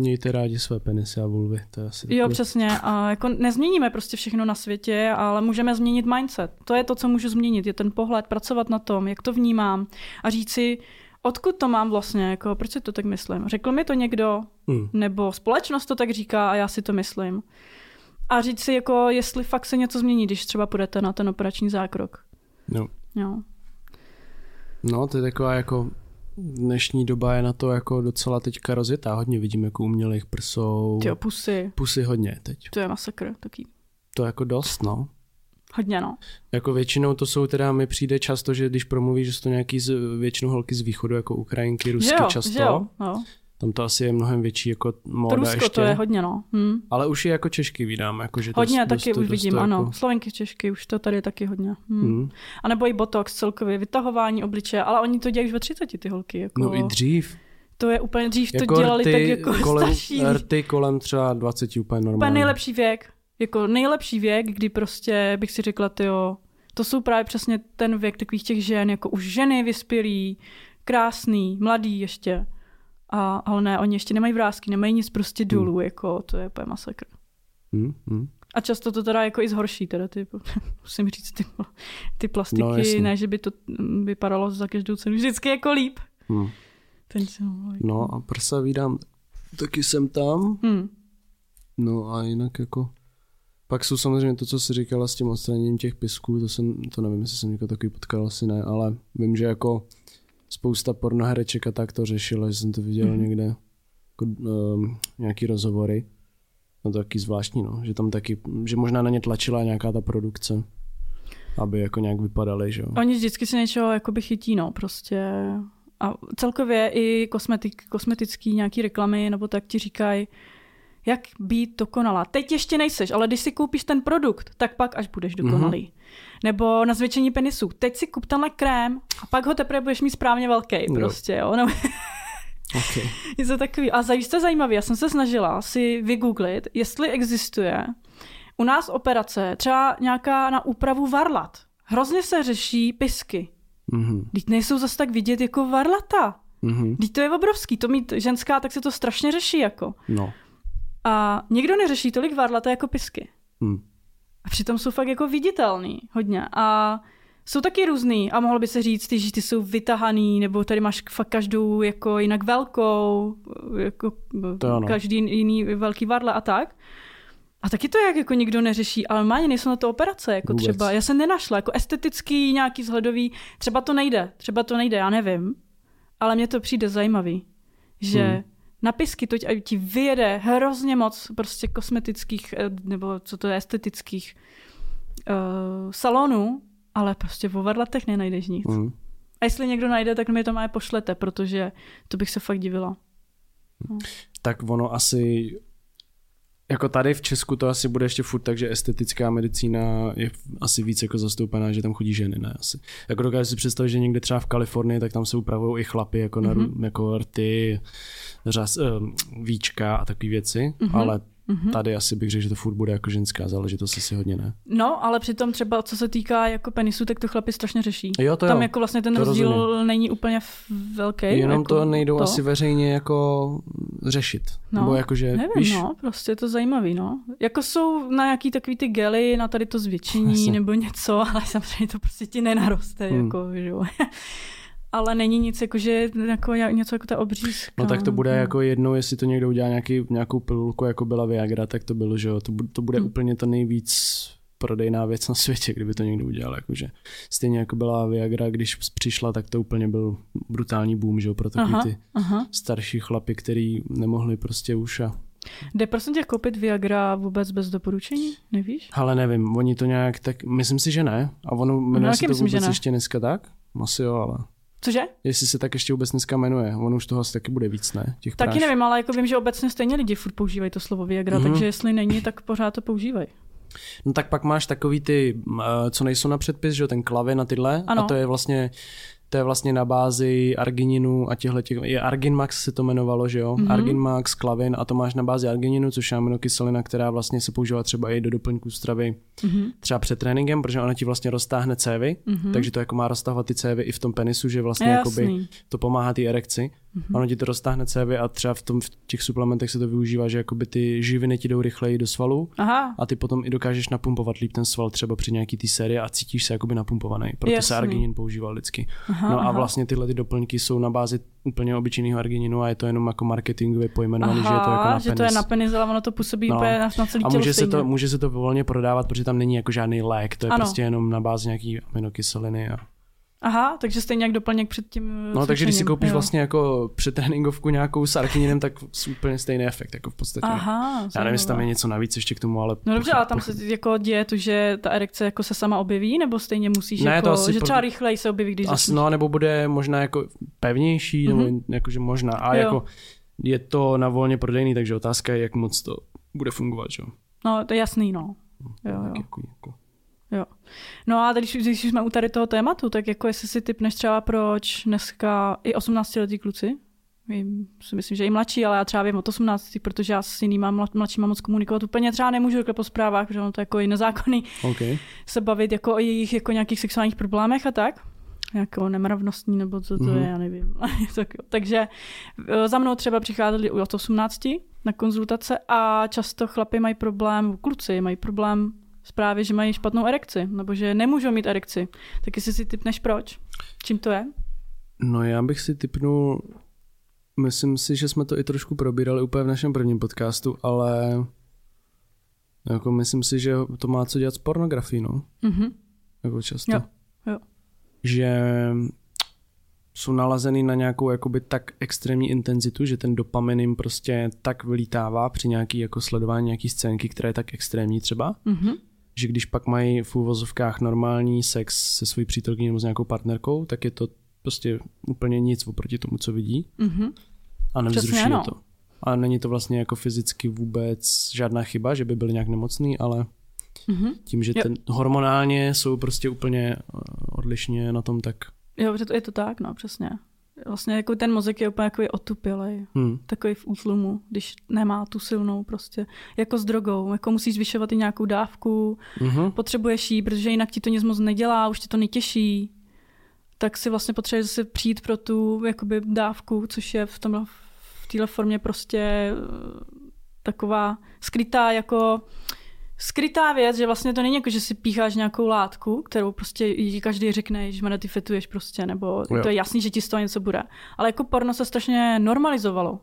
Mějte rádi své penisy a vulvy, to je asi Jo, přesně. A jako nezměníme prostě všechno na světě, ale můžeme změnit mindset. To je to, co můžu změnit, je ten pohled, pracovat na tom, jak to vnímám a říct si, odkud to mám vlastně, jako, proč si to tak myslím. Řekl mi to někdo, hmm. nebo společnost to tak říká a já si to myslím. A říct si, jako, jestli fakt se něco změní, když třeba půjdete na ten operační zákrok. No. Jo. No, to je taková jako dnešní doba je na to jako docela teďka rozjetá. Hodně vidím jako umělých prsou. Ty pusy. Pusy hodně teď. To je masakr taky. To je jako dost, no. Hodně, no. Jako většinou to jsou teda, mi přijde často, že když promluvíš, že jsou to nějaký z, většinou holky z východu, jako Ukrajinky, Rusky jo, často. Že jo, jo. Tam to asi je mnohem větší jako móda to Rusko ještě. to je hodně, no. Hm. Ale už je jako Češky vydám. Jako, že hodně dost, taky dost, už dost vidím, dost, ano. Jako... Slovenky, Češky, už to tady je taky hodně. Hm. Hm. A nebo i botox celkově, vytahování obličeje, ale oni to dělají už ve 30 ty holky. Jako... No i dřív. To je úplně dřív, jako to dělali rty, tak jako kolem, starší. Rty kolem třeba 20 úplně normálně. Úplně nejlepší věk. Jako nejlepší věk, kdy prostě bych si řekla, tyjo, to jsou právě přesně ten věk takových těch žen, jako už ženy vyspělý, krásný, mladý ještě. A, ale ne, oni ještě nemají vrázky, nemají nic prostě dolů, hmm. jako to je úplně masakr. Hmm, hmm. A často to teda jako i zhorší, teda ty, musím říct, ty, ty plastiky, no, ne, že by to vypadalo za každou cenu vždycky jako líp. Hmm. Ten, no a prsa vydám, taky jsem tam. Hmm. No a jinak jako, pak jsou samozřejmě to, co jsi říkala s tím odstraněním těch pisků, to jsem, to nevím, jestli jsem někoho takový potkal, asi ne, ale vím, že jako spousta pornohereček a tak to řešilo, že jsem to viděl mm-hmm. někde, jako, um, nějaký rozhovory. No to taky zvláštní, no, že tam taky, že možná na ně tlačila nějaká ta produkce, aby jako nějak vypadaly, že jo. Oni vždycky se něčeho jakoby chytí, no, prostě. A celkově i kosmetik, kosmetický nějaký reklamy, nebo tak ti říkají, jak být dokonalá. Teď ještě nejseš, ale když si koupíš ten produkt, tak pak až budeš dokonalý. Mm-hmm. Nebo na zvětšení penisu. Teď si kup tenhle krém a pak ho teprve budeš mít správně velký. Prostě, jo. No. Okay. Je to takový. A zajisté zajímavý. Já jsem se snažila si vygooglit, jestli existuje u nás operace, třeba nějaká na úpravu varlat. Hrozně se řeší pisky. Mm-hmm. Teď nejsou zase tak vidět jako varlata. Mm-hmm. Teď to je obrovský. To mít ženská, tak se to strašně řeší jako. No. A někdo neřeší tolik varlata jako pisky. Mm. A přitom jsou fakt jako viditelný hodně. A jsou taky různý a mohlo by se říct, že ty jsou vytahaný, nebo tady máš fakt každou jako jinak velkou, jako každý jiný velký varle a tak. A taky to jak jako nikdo neřeší, ale má nejsou na to operace, jako Vůbec. třeba, já jsem nenašla, jako estetický, nějaký vzhledový, třeba to nejde, třeba to nejde, já nevím, ale mně to přijde zajímavý, že hmm na pisky to ti vyjede hrozně moc prostě kosmetických, eh, nebo co to je, estetických uh, salonů, ale prostě v varlatech nenajdeš nic. Mm. A jestli někdo najde, tak mi to má pošlete, protože to bych se fakt divila. No. Tak ono asi jako tady v Česku to asi bude ještě furt tak, že estetická medicína je asi víc jako zastoupená, že tam chodí ženy, ne asi. Jako dokážu si představit, že někde třeba v Kalifornii, tak tam se upravují i chlapy jako, na, mm-hmm. jako rty, řas, uh, víčka a takové věci, mm-hmm. ale Mm-hmm. Tady asi bych řekl, že to furt bude jako ženská záležitost, asi hodně ne. No, ale přitom třeba co se týká jako penisu, tak to chlapi strašně řeší. Jo, to Tam jo. jako vlastně ten rozdíl rozumím. není úplně velký. Jenom jako to nejdou to. asi veřejně jako řešit. No, Nebo jako, že, Nevím, víš, no, prostě je to zajímavý, no. Jako jsou na nějaký takový ty gely, na tady to zvětšení Jasně. nebo něco, ale samozřejmě to prostě ti nenaroste, Hmm. jako, že jo. Ale není nic jako, že jako ja- něco jako ta obřízka. No tak to bude jako jednou, jestli to někdo udělá nějaký, nějakou pilulku, jako byla Viagra, tak to bylo, že jo, to, to bude Hmm. úplně to nejvíc prodejná věc na světě, kdyby to někdo udělal, jakože stejně jako byla Viagra, když přišla, tak to úplně byl brutální boom, že jo, pro takový Aha, ty aha. starší chlapy, který nemohli prostě už a Jde prosím tě koupit Viagra vůbec bez doporučení? Nevíš? ale nevím, oni to nějak tak, myslím si, že ne a ono jmenuje taky se to myslím, vůbec ne. ještě dneska tak? Asi jo, ale Cože? jestli se tak ještě vůbec dneska jmenuje, ono už toho asi taky bude víc, ne? Těch Taky prášků. nevím, ale jako vím, že obecně stejně lidi furt používají to slovo Viagra, Mhm. takže jestli není, tak pořád to používají. No tak pak máš takový ty, uh, co nejsou na předpis, že jo, ten klavin a tyhle. Ano. A to je vlastně to je vlastně na bázi argininu a těchto těch, je Arginmax se to jmenovalo, že jo? Mhm. Mm-hmm. Arginmax, klavin a to máš na bázi argininu, což je aminokyselina, která vlastně se používá třeba i do doplňků stravy, Mhm. třeba před tréninkem, protože ona ti vlastně roztáhne cévy, Mhm. takže to jako má roztahovat ty cévy i v tom penisu, že vlastně jakoby Jasný. to pomáhá té erekci. Mhm. Mm-hmm. Ono ti to roztáhne cévy a třeba v, tom, v těch suplementech se to využívá, že jakoby ty živiny ti jdou rychleji do svalů Aha, a ty potom i dokážeš napumpovat líp ten sval třeba při nějaký té série a cítíš se jakoby napumpovaný. Proto Jasný. se arginin používal vždycky. aha, no a aha. vlastně tyhle ty doplňky jsou na bázi úplně obyčejného argininu a je to jenom jako marketingově pojmenovaný, že je to jako na že to je penis. na penis, ale ono to působí No. úplně na, na celý a může se, to, může se to volně prodávat, protože tam není jako žádný lék, to je Ano. prostě jenom na bázi nějaký aminokyseliny. A... Aha, takže stejně jak doplněk před tím No takže když si cvičením, koupíš jo. vlastně jako přetréninkovku nějakou s argininem, tak úplně stejný efekt, jako v podstatě. Aha, Já nevím, jestli tam je něco navíc ještě k tomu, ale... No dobře, ale tam se jako děje to, že ta erekce jako se sama objeví, nebo stejně musíš Ne, jako, to asi že pro- třeba rychleji se objeví, když As, začneš. no, nebo bude možná jako pevnější, mm-hmm. nebo jakože možná. A Jo. jako je to na volně prodejný, takže otázka je, jak moc to bude fungovat, že? jo. No, to je jasný, no. Jo, jo. Tak Jako, jako. No a když, když jsme u tady toho tématu, tak jako jestli si typneš třeba proč dneska i 18-letí kluci, si myslím, že i mladší, ale já třeba vím od 18, protože já s jinýma mla- mladšíma moc komunikovat úplně třeba nemůžu takhle po zprávách, protože ono to jako i nezákonný OK. se bavit jako o jejich jako nějakých sexuálních problémech a tak. Jako nemravnostní, nebo co to Mhm. je, já nevím. tak, jo. Takže e, za mnou třeba přicházeli od 18 na konzultace a často chlapi mají problém, kluci mají problém s právě, že mají špatnou erekci, nebo že nemůžou mít erekci. Tak jestli si typneš proč? Čím to je? No já bych si typnul, myslím si, že jsme to i trošku probírali úplně v našem prvním podcastu, ale jako myslím si, že to má co dělat s pornografií, no. Mhm. Jako často. Jo, jo. Že jsou nalazený na nějakou jakoby tak extrémní intenzitu, že ten dopamin jim prostě tak vylítává při nějaký jako sledování nějaký scénky, která je tak extrémní třeba, Mhm. Že když pak mají v úvozovkách normální sex se svojí přítelkyní nebo s nějakou partnerkou, tak je to prostě úplně nic oproti tomu, co vidí Mhm. a nevzruší je to. A není to vlastně jako fyzicky vůbec žádná chyba, že by byli nějak nemocný, ale Mhm. tím, že Jo. ten hormonálně jsou prostě úplně eh, odlišně na tom, tak Jo, je to tak, no, přesně. Vlastně jako ten mozek je úplně jako otupělej. hm, takový v útlumu, když nemá tu silnou prostě, jako s drogou, jako musíš zvyšovat i nějakou dávku, mhm. potřebuješ jí, protože jinak ti to nic moc nedělá, už tě to netěší, tak si vlastně potřebuješ zase přijít pro tu jakoby dávku, což je v tomhle v téhle formě prostě eh, taková skrytá jako skrytá věc, že vlastně to není jako, že si pícháš nějakou látku, kterou prostě každý řekne, že ty fetuješ prostě, nebo Jo. to je jasný, že ti z toho něco bude. Ale jako porno se strašně normalizovalo.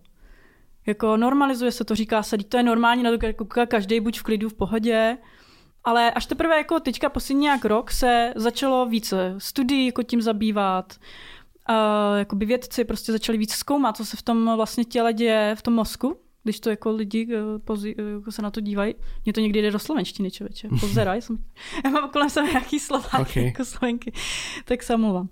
Jako normalizuje se to, říká se, "Vždyť to je normální, na to kouká každý buď v klidu, v pohodě, ale až teprve jako teďka poslední nějak rok se začalo více studií jako tím zabývat, uh, jakoby vědci prostě začali víc zkoumat, co se v tom vlastně těle děje, v tom mozku, když to jako lidi uh, pozi, uh, jako se na to dívají. Mně to někdy jde do slovenštiny, člověče. Pozeraj, jsem, já mám kolem sebe nějaký slova, Ok. okay. jako slovenky, tak se omlouvám.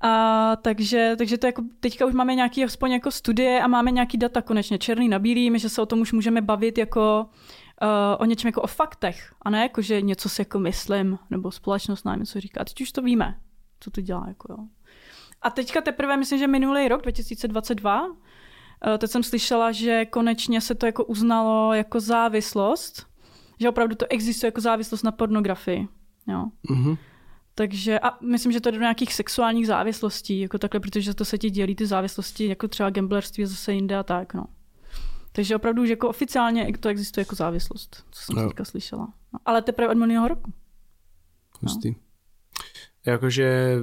A takže, takže to jako, teďka už máme nějaký aspoň jako studie a máme nějaký data konečně černý na bílým, že se o tom už můžeme bavit jako uh, o něčem jako o faktech a ne jako, že něco si jako myslím, nebo společnost nám něco říká. Teď už to víme, co to dělá. Jako jo. A teďka teprve, myslím, že minulý rok, 2022, uh, Uh, teď jsem slyšela, že konečně se to jako uznalo jako závislost, že opravdu to existuje jako závislost na pornografii. Jo. Mm-hmm. Takže a myslím, že to je do nějakých sexuálních závislostí, jako takhle, protože to se ti dělí ty závislosti, jako třeba gamblerství zase jinde a tak, no. Takže opravdu, že jako oficiálně to existuje jako závislost, co jsem no. teďka slyšela. No, ale teprve od minulého roku. Hustý. No. Jakože,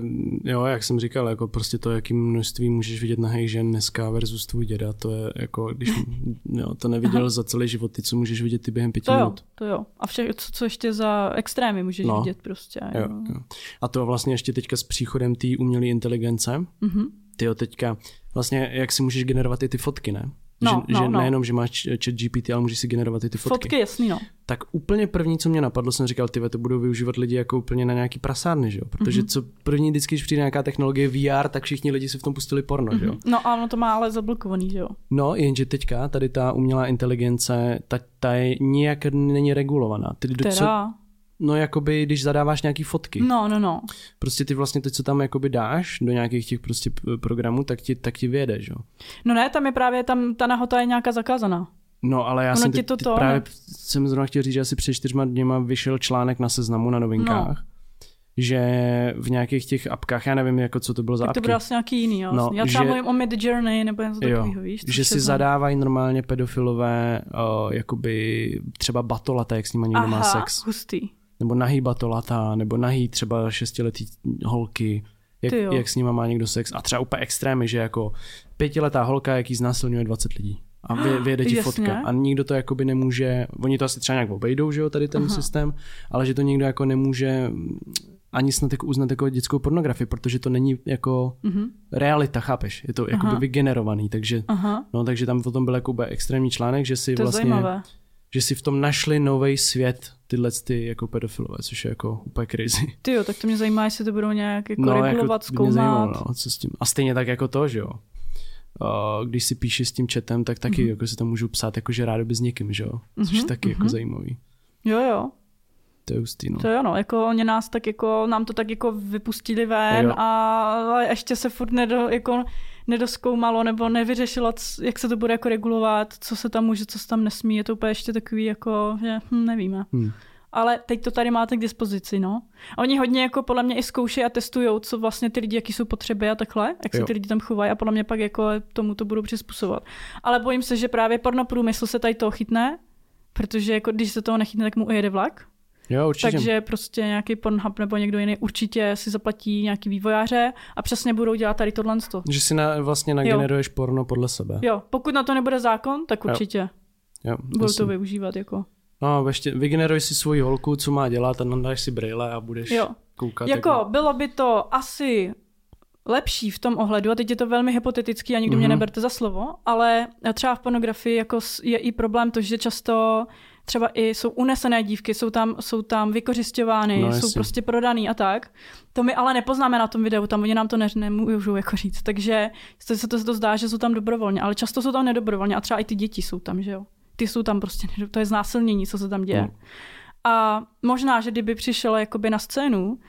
jo, jak jsem říkal, jako prostě to, jakým množství můžeš vidět na žen dneska versus tvůj děda, to je jako, když jo, to neviděl Aha. za celý život, ty, co můžeš vidět ty během pěti to minut. Jo, to jo. A vše, co, co ještě za extrémy můžeš no. vidět prostě. Jo. Jo, jo. A to vlastně ještě teďka s příchodem té umělé inteligence, mm-hmm. ty jo teďka, vlastně jak si můžeš generovat i ty fotky, ne? No, že, no, že no. nejenom, že máš chat GPT, ale můžeš si generovat i ty fotky. Fotky, jasný, no. Tak úplně první, co mě napadlo, jsem říkal, ty to budou využívat lidi jako úplně na nějaký prasárny, že jo? Protože mm-hmm. co první, vždycky, když přijde nějaká technologie VR, tak všichni lidi si v tom pustili porno, mm-hmm. že jo? Mhm. No a ono to má ale zablokovaný, že jo? No, jenže teďka tady ta umělá inteligence, ta, ta je nijak není regulovaná. Tedy do, co, No, jakoby, když zadáváš nějaký fotky. No, no, no. Prostě ty vlastně to, co tam jakoby dáš do nějakých těch prostě programů, tak ti, tak ti vyjede, že jo? No ne, tam je právě, tam ta nahota je nějaká zakázaná. No, ale já ono jsem ty, to, to, právě ne? jsem zrovna chtěl říct, že asi před čtyřma dněma vyšel článek na seznamu na novinkách. No že v nějakých těch apkách, já nevím, jako co to bylo za apky. to bylo asi nějaký jiný, jo. No, já třeba že, mluvím o Mid Journey nebo něco takového, víš? Že si zadávají normálně pedofilové, uh, jakoby třeba batolata, jak s nimi někdo má sex. hustý nebo nahý batolata, nebo nahý třeba šestiletý holky, jak, jak s nima má někdo sex. A třeba úplně extrémy, že jako pětiletá holka, jaký znásilňuje 20 lidí. A vy, vyjede ti fotka. A nikdo to jakoby nemůže, oni to asi třeba nějak obejdou, že jo, tady ten Aha. systém, ale že to nikdo jako nemůže ani snad jako uznat jako dětskou pornografii, protože to není jako uh-huh. realita, chápeš? Je to jakoby vygenerovaný, takže, Aha. no, takže tam potom byl jako extrémní článek, že si to vlastně... Zajímavé že si v tom našli nový svět tyhle ty jako pedofilové, což je jako úplně crazy. Ty jo, tak to mě zajímá, jestli to budou nějak jako no, regulovat, jako zkoumat. Zajímalo, no, co s tím. A stejně tak jako to, že jo. Uh, když si píši s tím chatem, tak taky mm-hmm. jako si tam můžu psát jako, že rádo by s někým, že jo. Což mm-hmm, je taky mm-hmm. jako mhm. zajímavý. Jo, jo. To je hustý, no. To je ono, jako oni nás tak jako, nám to tak jako vypustili ven jo. a ještě se furt nedo, jako nedoskoumalo nebo nevyřešilo, jak se to bude jako regulovat, co se tam může, co se tam nesmí. Je to úplně ještě takový jako, že hm, nevíme. Hmm. Ale teď to tady máte k dispozici, no. A oni hodně jako podle mě i zkoušejí a testují, co vlastně ty lidi, jaký jsou potřeby a takhle, jak jo. se ty lidi tam chovají a podle mě pak jako tomu to budou přizpůsobovat. Ale bojím se, že právě pornoprůmysl se tady toho chytne, protože jako když se toho nechytne, tak mu ujede vlak. Jo, určitě. Takže prostě nějaký Pornhub nebo někdo jiný určitě si zaplatí nějaký vývojáře a přesně budou dělat tady tohle. Že si na, vlastně nageneruješ jo. porno podle sebe. Jo, pokud na to nebude zákon, tak určitě. Jo. Jo, budou jasný. to využívat jako. No, ještě vygeneruj si svoji holku, co má dělat a nadáš si brýle a budeš jo. koukat. Jako, jako, bylo by to asi lepší v tom ohledu, a teď je to velmi hypotetický a nikdo mm-hmm. mě mhm. neberte za slovo, ale třeba v pornografii jako je i problém to, že často třeba i jsou unesené dívky, jsou tam, jsou tam vykořišťovány, no, jsou prostě prodaný a tak. To my ale nepoznáme na tom videu, tam oni nám to ne, nemůžou jako říct. Takže se to, se to zdá, že jsou tam dobrovolně, ale často jsou tam nedobrovolně a třeba i ty děti jsou tam, že jo. Ty jsou tam prostě, to je znásilnění, co se tam děje. No. A možná, že kdyby přišel jakoby na scénu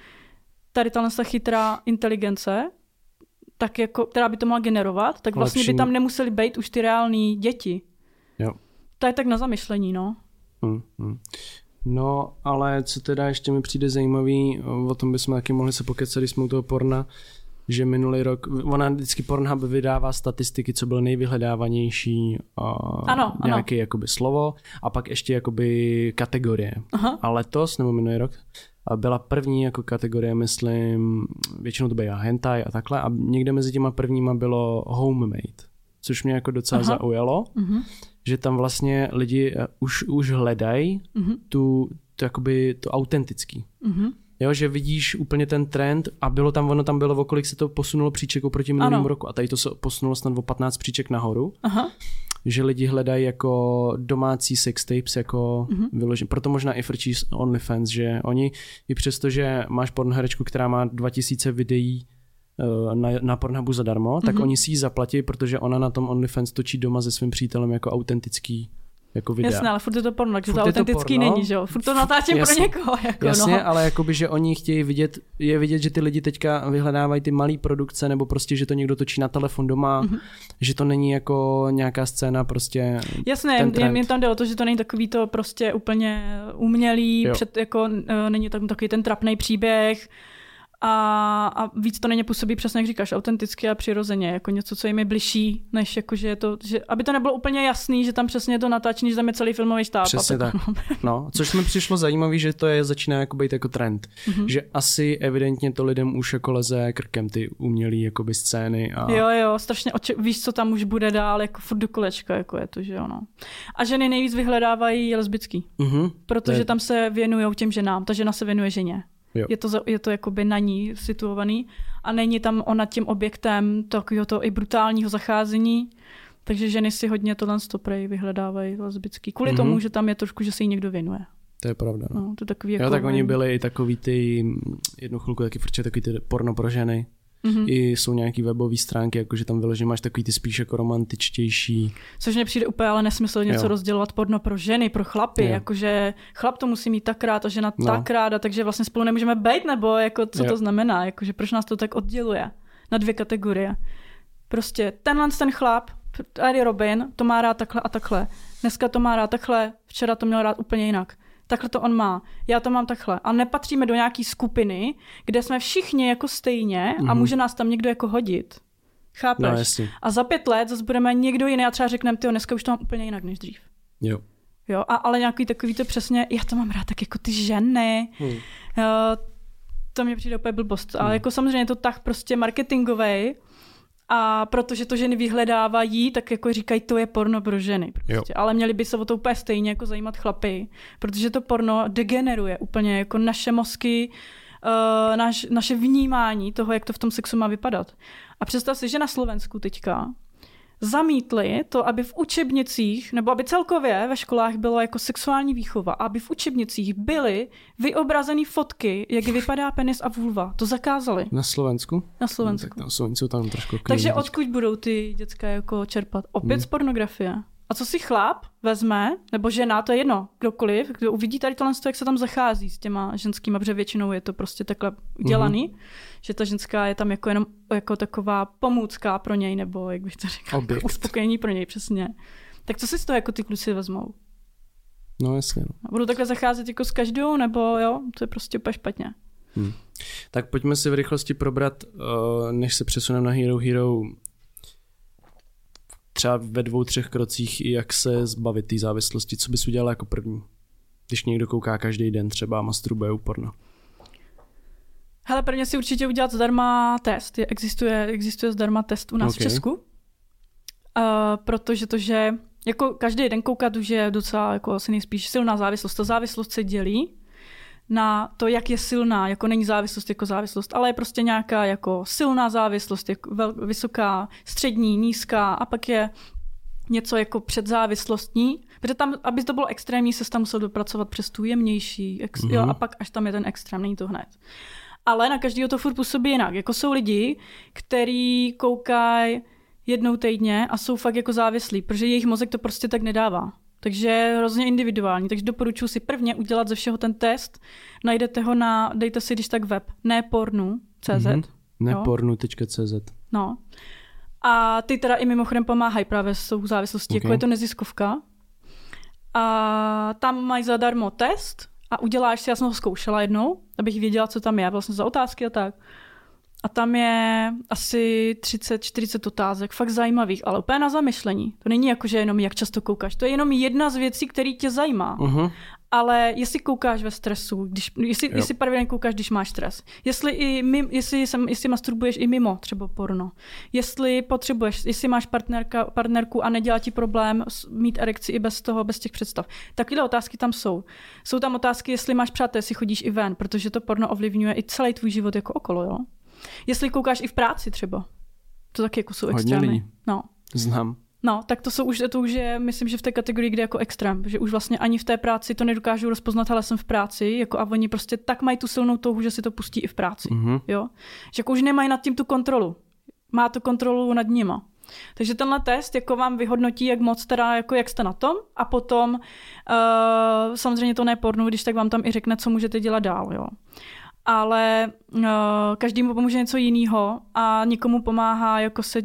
tady ta chytrá inteligence, tak jako, která by to mohla generovat, tak vlastně Lepší. by tam nemuseli být už ty reální děti. Jo. To je tak na zamyšlení, no. Hmm, hmm. No, ale co teda ještě mi přijde zajímavý, o tom bychom taky mohli se pokecat, když jsme u toho porna, že minulý rok, ona vždycky Pornhub vydává statistiky, co byl nejvyhledávanější uh, ano, nějaké ano. jakoby slovo a pak ještě jakoby kategorie. Aha. A letos, nebo minulý rok, byla první jako kategorie, myslím, většinou to byla hentai a takhle a někde mezi těma prvníma bylo homemade, což mě jako docela Aha. zaujalo. Uh-huh že tam vlastně lidi eh, už, už hledají mm-hmm. tu, tu, jakoby to autentický. Mm-hmm. Jo, že vidíš úplně ten trend a bylo tam, ono tam bylo, okolik se to posunulo příček oproti minulému roku a tady to se posunulo snad o 15 příček nahoru. Aha. Že lidi hledají jako domácí sex tapes jako mm-hmm. vyložen. Proto možná i frčí OnlyFans, že oni i přesto, že máš pornoherečku, která má 2000 videí na, na Pornhubu zadarmo, mm-hmm. tak mhm. oni si ji zaplatí, protože ona na tom OnlyFans točí doma se svým přítelem jako autentický jako videa. Jasně, ale furt je to porno, takže to autentický to není, že jo? Furt to natáčím Jasně. pro někoho. Jako, Jasně, no. ale jakoby, že oni chtějí vidět, je vidět, že ty lidi teďka vyhledávají ty malé produkce, nebo prostě, že to někdo točí na telefon doma, mm-hmm. že to není jako nějaká scéna prostě Jasně, mě tam jde o to, že to není takový to prostě úplně umělý, před, jako, e, není tam takový ten trapný příběh, a, a víc to není působí přesně, jak říkáš, autenticky a přirozeně, jako něco, co jim je bližší, než jako, že je to, že, aby to nebylo úplně jasný, že tam přesně je to natáčení, že tam je celý filmový štáb. Přesně tak. No, což mi přišlo zajímavé, že to je začíná jako být jako trend. Mm-hmm. Že asi evidentně to lidem už jako leze krkem ty umělý jakoby scény. A... Jo, jo, strašně oče- víš, co tam už bude dál, jako furt do kolečka, jako je to, že ono. A ženy nejvíc vyhledávají lesbický, mm-hmm. protože je... tam se věnují těm ženám, ta žena se věnuje ženě. Jo. Je to, je to jakoby na ní situovaný a není tam ona tím objektem takového to i brutálního zacházení, takže ženy si hodně tohle stoprej vyhledávají lesbický. Kvůli mm-hmm. tomu, že tam je trošku, že se jí někdo věnuje. To je pravda. No. No, to takový jako jo, tak oni byli i takový ty, jednu chvilku taky furt takový ty porno pro ženy. Mm-hmm. I jsou nějaký webové stránky, jakože tam vyloženě máš takový ty spíš jako romantičtější. Což mně přijde úplně ale nesmysl něco jo. rozdělovat porno pro ženy, pro chlapy, jo. jakože chlap to musí mít tak rád a žena no. tak ráda, takže vlastně spolu nemůžeme být, nebo jako co jo. to znamená, jakože proč nás to tak odděluje na dvě kategorie. Prostě tenhle ten chlap, Ari Robin, to má rád takhle a takhle. Dneska to má rád takhle, včera to měl rád úplně jinak takhle to on má, já to mám takhle. A nepatříme do nějaký skupiny, kde jsme všichni jako stejně mm-hmm. a mhm. může nás tam někdo jako hodit. Chápeš? No, a za pět let zase budeme někdo jiný a třeba řekneme, ty dneska už to mám úplně jinak než dřív. Jo. Jo, a, ale nějaký takový to přesně, já to mám rád tak jako ty ženy. Hmm. Jo, to mě přijde úplně blbost. Hmm. Ale jako samozřejmě je to tak prostě marketingový, a protože to ženy vyhledávají, tak jako říkají, to je porno pro ženy. Prostě. Ale měli by se o to úplně stejně jako zajímat chlapy, protože to porno degeneruje úplně jako naše mozky, uh, naš, naše vnímání toho, jak to v tom sexu má vypadat. A představ si, že na Slovensku teďka zamítli to, aby v učebnicích, nebo aby celkově ve školách bylo jako sexuální výchova, aby v učebnicích byly vyobrazeny fotky, jak vypadá penis a vulva. To zakázali. Na Slovensku? Na Slovensku. No, tak tam jsou tam trošku Takže odkud budou ty děcka jako čerpat? Opět hmm. z pornografie. A co si chlap vezme, nebo žena, to je jedno, kdokoliv, kdo uvidí tady tohle, jak se tam zachází s těma ženskými, protože většinou je to prostě takhle udělaný, mm-hmm. že ta ženská je tam jako jenom jako taková pomůcka pro něj, nebo jak bych to řekla, jako uspokojení pro něj, přesně. Tak co si z toho jako ty kluci vezmou? No jasně. No. A budou takhle zacházet jako s každou, nebo jo, to je prostě úplně špatně. Hmm. Tak pojďme si v rychlosti probrat, uh, než se přesuneme na Hero Hero, třeba ve dvou, třech krocích, jak se zbavit té závislosti, co bys udělal jako první? Když někdo kouká každý den třeba masturbuje u porno. Hele, prvně si určitě udělat zdarma test. Existuje, existuje zdarma test u nás okay. v Česku. Uh, protože to, že jako každý den koukat už je docela jako asi nejspíš silná závislost. Ta závislost se dělí na to, jak je silná, jako není závislost jako závislost, ale je prostě nějaká jako silná závislost, jako vel, vysoká, střední, nízká a pak je něco jako předzávislostní, protože tam, aby to bylo extrémní, se tam musel dopracovat přes tu jemnější, ex, mm-hmm. jo, mhm. a pak až tam je ten extrém, není to hned. Ale na každého to furt působí jinak. Jako jsou lidi, kteří koukají jednou týdně a jsou fakt jako závislí, protože jejich mozek to prostě tak nedává. Takže je hrozně individuální. Takže doporučuji si prvně udělat ze všeho ten test. Najdete ho na, dejte si když tak web, nepornu.cz. Mm-hmm. Nepornu.cz. No. A ty teda i mimochodem pomáhají právě s tou závislostí, okay. jako je to neziskovka. A tam mají zadarmo test a uděláš si, já jsem ho zkoušela jednou, abych věděla, co tam je, vlastně za otázky a tak. A tam je asi 30-40 otázek, fakt zajímavých, ale úplně na zamyšlení. To není jako, že jenom jak často koukáš. To je jenom jedna z věcí, který tě zajímá. Uh-huh. Ale jestli koukáš ve stresu, když, jestli, jestli pravidelně koukáš, když máš stres, jestli, i mimo, jestli, sem, jestli masturbuješ i mimo třeba porno, jestli potřebuješ, jestli máš partnerka, partnerku a nedělá ti problém mít erekci i bez toho, bez těch představ. Takové otázky tam jsou. Jsou tam otázky, jestli máš přátel, jestli chodíš i ven, protože to porno ovlivňuje i celý tvůj život jako okolo, jo? Jestli koukáš i v práci třeba. To taky jako jsou extrémy. Hodně lidí. No. Znám. No, tak to jsou už, to už je, myslím, že v té kategorii, kde jako extrém, že už vlastně ani v té práci to nedokážu rozpoznat, ale jsem v práci, jako a oni prostě tak mají tu silnou touhu, že si to pustí i v práci, mm-hmm. jo. Že jako už nemají nad tím tu kontrolu. Má to kontrolu nad nima. Takže tenhle test jako vám vyhodnotí, jak moc teda, jako jak jste na tom a potom uh, samozřejmě to nepornu, když tak vám tam i řekne, co můžete dělat dál, jo. Ale uh, každému pomůže něco jiného a někomu pomáhá jako se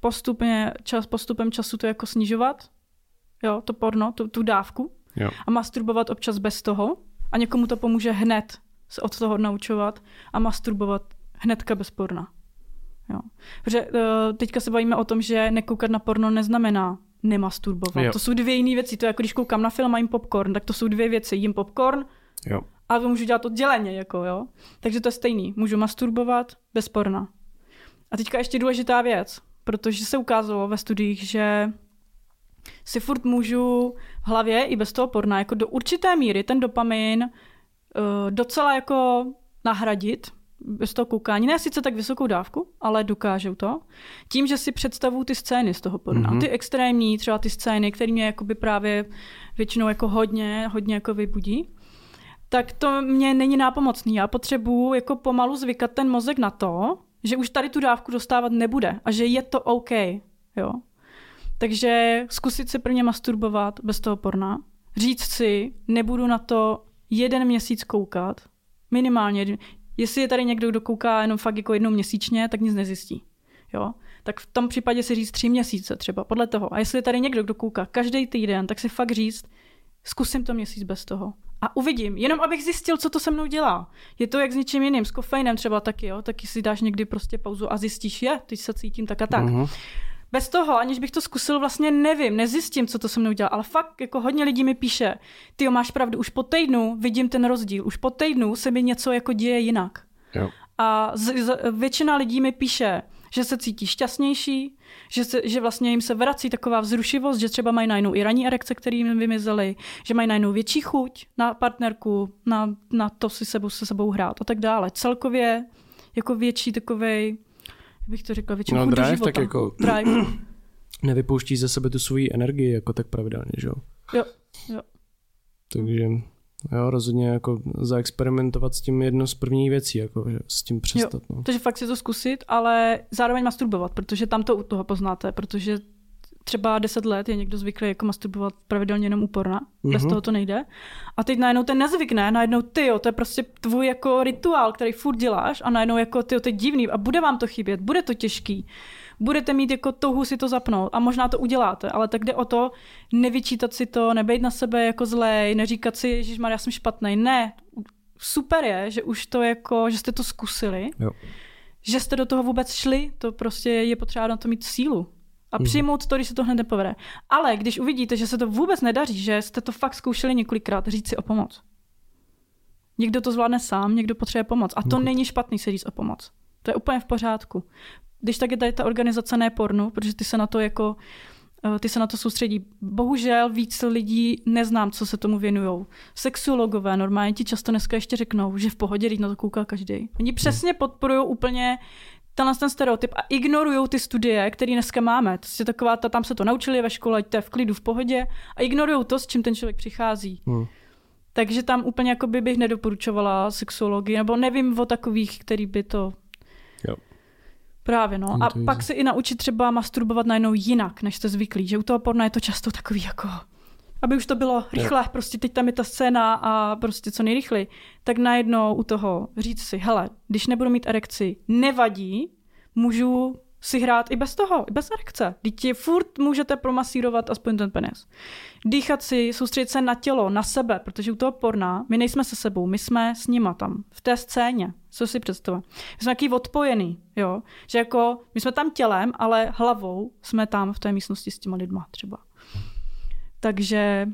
postupně, čas, postupem času to jako snižovat, jo, to porno, tu, tu dávku jo. a masturbovat občas bez toho a někomu to pomůže hned se od toho naučovat a masturbovat hnedka bez porna. Jo. Protože uh, teďka se bavíme o tom, že nekoukat na porno neznamená nemasturbovat. Jo. To jsou dvě jiné věci. To je jako když koukám na film a jim popcorn, tak to jsou dvě věci. Jím popcorn jo. A to můžu dělat odděleně. Jako, jo. Takže to je stejný. Můžu masturbovat bez porna. A teďka ještě důležitá věc, protože se ukázalo ve studiích, že si furt můžu v hlavě i bez toho porna jako do určité míry ten dopamin uh, docela jako nahradit, bez toho koukání, ne sice tak vysokou dávku, ale dokážou to, tím, že si představují ty scény z toho porna. Mm-hmm. Ty extrémní, třeba ty scény, které mě jakoby právě většinou jako hodně, hodně jako vybudí, tak to mě není nápomocný. Já potřebuju jako pomalu zvykat ten mozek na to, že už tady tu dávku dostávat nebude a že je to OK. Jo? Takže zkusit si prvně masturbovat bez toho porna, říct si, nebudu na to jeden měsíc koukat, minimálně Jestli je tady někdo, kdo kouká jenom fakt jako jednou měsíčně, tak nic nezjistí. Jo? Tak v tom případě si říct tři měsíce třeba, podle toho. A jestli je tady někdo, kdo kouká každý týden, tak si fakt říct, zkusím to měsíc bez toho. A uvidím, jenom abych zjistil, co to se mnou dělá. Je to jak s něčím jiným, s kofeinem třeba taky, jo? Taky si dáš někdy prostě pauzu a zjistíš, je, teď se cítím tak a tak. Uh-huh. Bez toho, aniž bych to zkusil, vlastně nevím, nezjistím, co to se mnou dělá, ale fakt jako hodně lidí mi píše, ty máš pravdu, už po týdnu vidím ten rozdíl, už po týdnu se mi něco jako děje jinak. Jo. A z, z, většina lidí mi píše, že se cítí šťastnější, že, se, že vlastně jim se vrací taková vzrušivost, že třeba mají najednou i ranní erekce, které jim vymizely, že mají najednou větší chuť na partnerku, na, na to si sebou, se sebou hrát a tak dále. Celkově jako větší takovej bych to řekla, většinou no, drive, tak jako drive. nevypouští ze sebe tu svoji energii jako tak pravidelně, že jo? Jo, jo. Takže jo, rozhodně jako zaexperimentovat s tím jedno z prvních věcí, jako s tím přestat. Jo. No. Takže fakt si to zkusit, ale zároveň masturbovat, protože tam to u toho poznáte, protože třeba 10 let je někdo zvyklý jako masturbovat pravidelně jenom úporna, mm-hmm. bez mhm. toho to nejde. A teď najednou ten nezvykne, najednou ty, jo, to je prostě tvůj jako rituál, který furt děláš a najednou jako ty, to je divný a bude vám to chybět, bude to těžký. Budete mít jako touhu si to zapnout a možná to uděláte, ale tak jde o to nevyčítat si to, nebejt na sebe jako zlej, neříkat si, že já jsem špatný. Ne, super je, že už to jako, že jste to zkusili, jo. že jste do toho vůbec šli, to prostě je potřeba na to mít sílu a hmm. přijmout to, když se to hned nepovede. Ale když uvidíte, že se to vůbec nedaří, že jste to fakt zkoušeli několikrát, říct si o pomoc. Někdo to zvládne sám, někdo potřebuje pomoc. A to hmm. není špatný se říct o pomoc. To je úplně v pořádku. Když tak je tady ta organizace ne pornu, protože ty se na to jako eh, ty se na to soustředí. Bohužel víc lidí neznám, co se tomu věnují. Sexuologové normálně ti často dneska ještě řeknou, že v pohodě, když na to kouká každý. Oni přesně podporují úplně tenhle ten stereotyp a ignorují ty studie, které dneska máme. To je taková, ta, tam se to naučili ve škole, to je v klidu, v pohodě a ignorují to, s čím ten člověk přichází. Hmm. Takže tam úplně jako by bych nedoporučovala sexologii, nebo nevím o takových, který by to... Jo. Právě, no. A pak se i naučit třeba masturbovat najednou jinak, než jste zvyklí. Že u toho porna je to často takový jako aby už to bylo rychle, prostě teď tam je ta scéna a prostě co nejrychleji, tak najednou u toho říct si, hele, když nebudu mít erekci, nevadí, můžu si hrát i bez toho, i bez erekce. Dítě furt můžete promasírovat aspoň ten penis. Dýchat si, soustředit se na tělo, na sebe, protože u toho porna my nejsme se sebou, my jsme s nima tam, v té scéně. Co si představuje? My jsme taky odpojený, jo? Že jako, my jsme tam tělem, ale hlavou jsme tam v té místnosti s těma lidma třeba. Takže,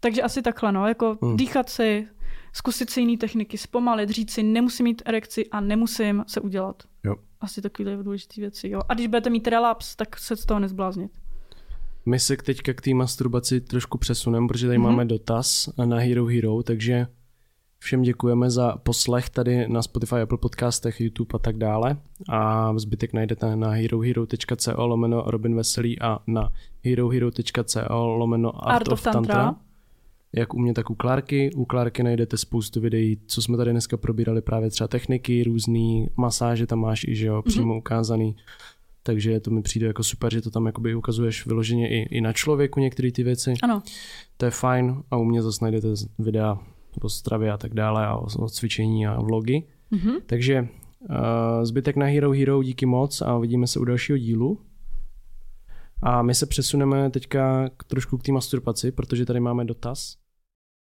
takže asi takhle, no, jako hmm. dýchat si, zkusit si jiné techniky, zpomalit, říct si, nemusím mít erekci a nemusím se udělat. Jo. Asi takové důležité věci, jo. A když budete mít relaps, tak se z toho nezbláznit. My se teďka k té masturbaci trošku přesuneme, protože tady mm-hmm. máme dotaz na Hero Hero, takže Všem děkujeme za poslech tady na Spotify, Apple podcastech, YouTube a tak dále. A zbytek najdete na herohero.co lomeno Robin Veselý a na herohero.co lomeno Art, Art of Tantra. Tantra. Jak u mě, tak u Klárky. U Klárky najdete spoustu videí, co jsme tady dneska probírali, právě třeba techniky, různé masáže tam máš i, že jo, přímo mm-hmm. ukázaný. takže to mi přijde jako super, že to tam jakoby ukazuješ vyloženě i, i na člověku některé ty věci. Ano. To je fajn a u mě zase najdete videa o stravě a tak dále a o, o cvičení a vlogy. Mm-hmm. Takže uh, zbytek na Hero Hero díky moc a uvidíme se u dalšího dílu. A my se přesuneme teďka k, trošku k té masturbaci, protože tady máme dotaz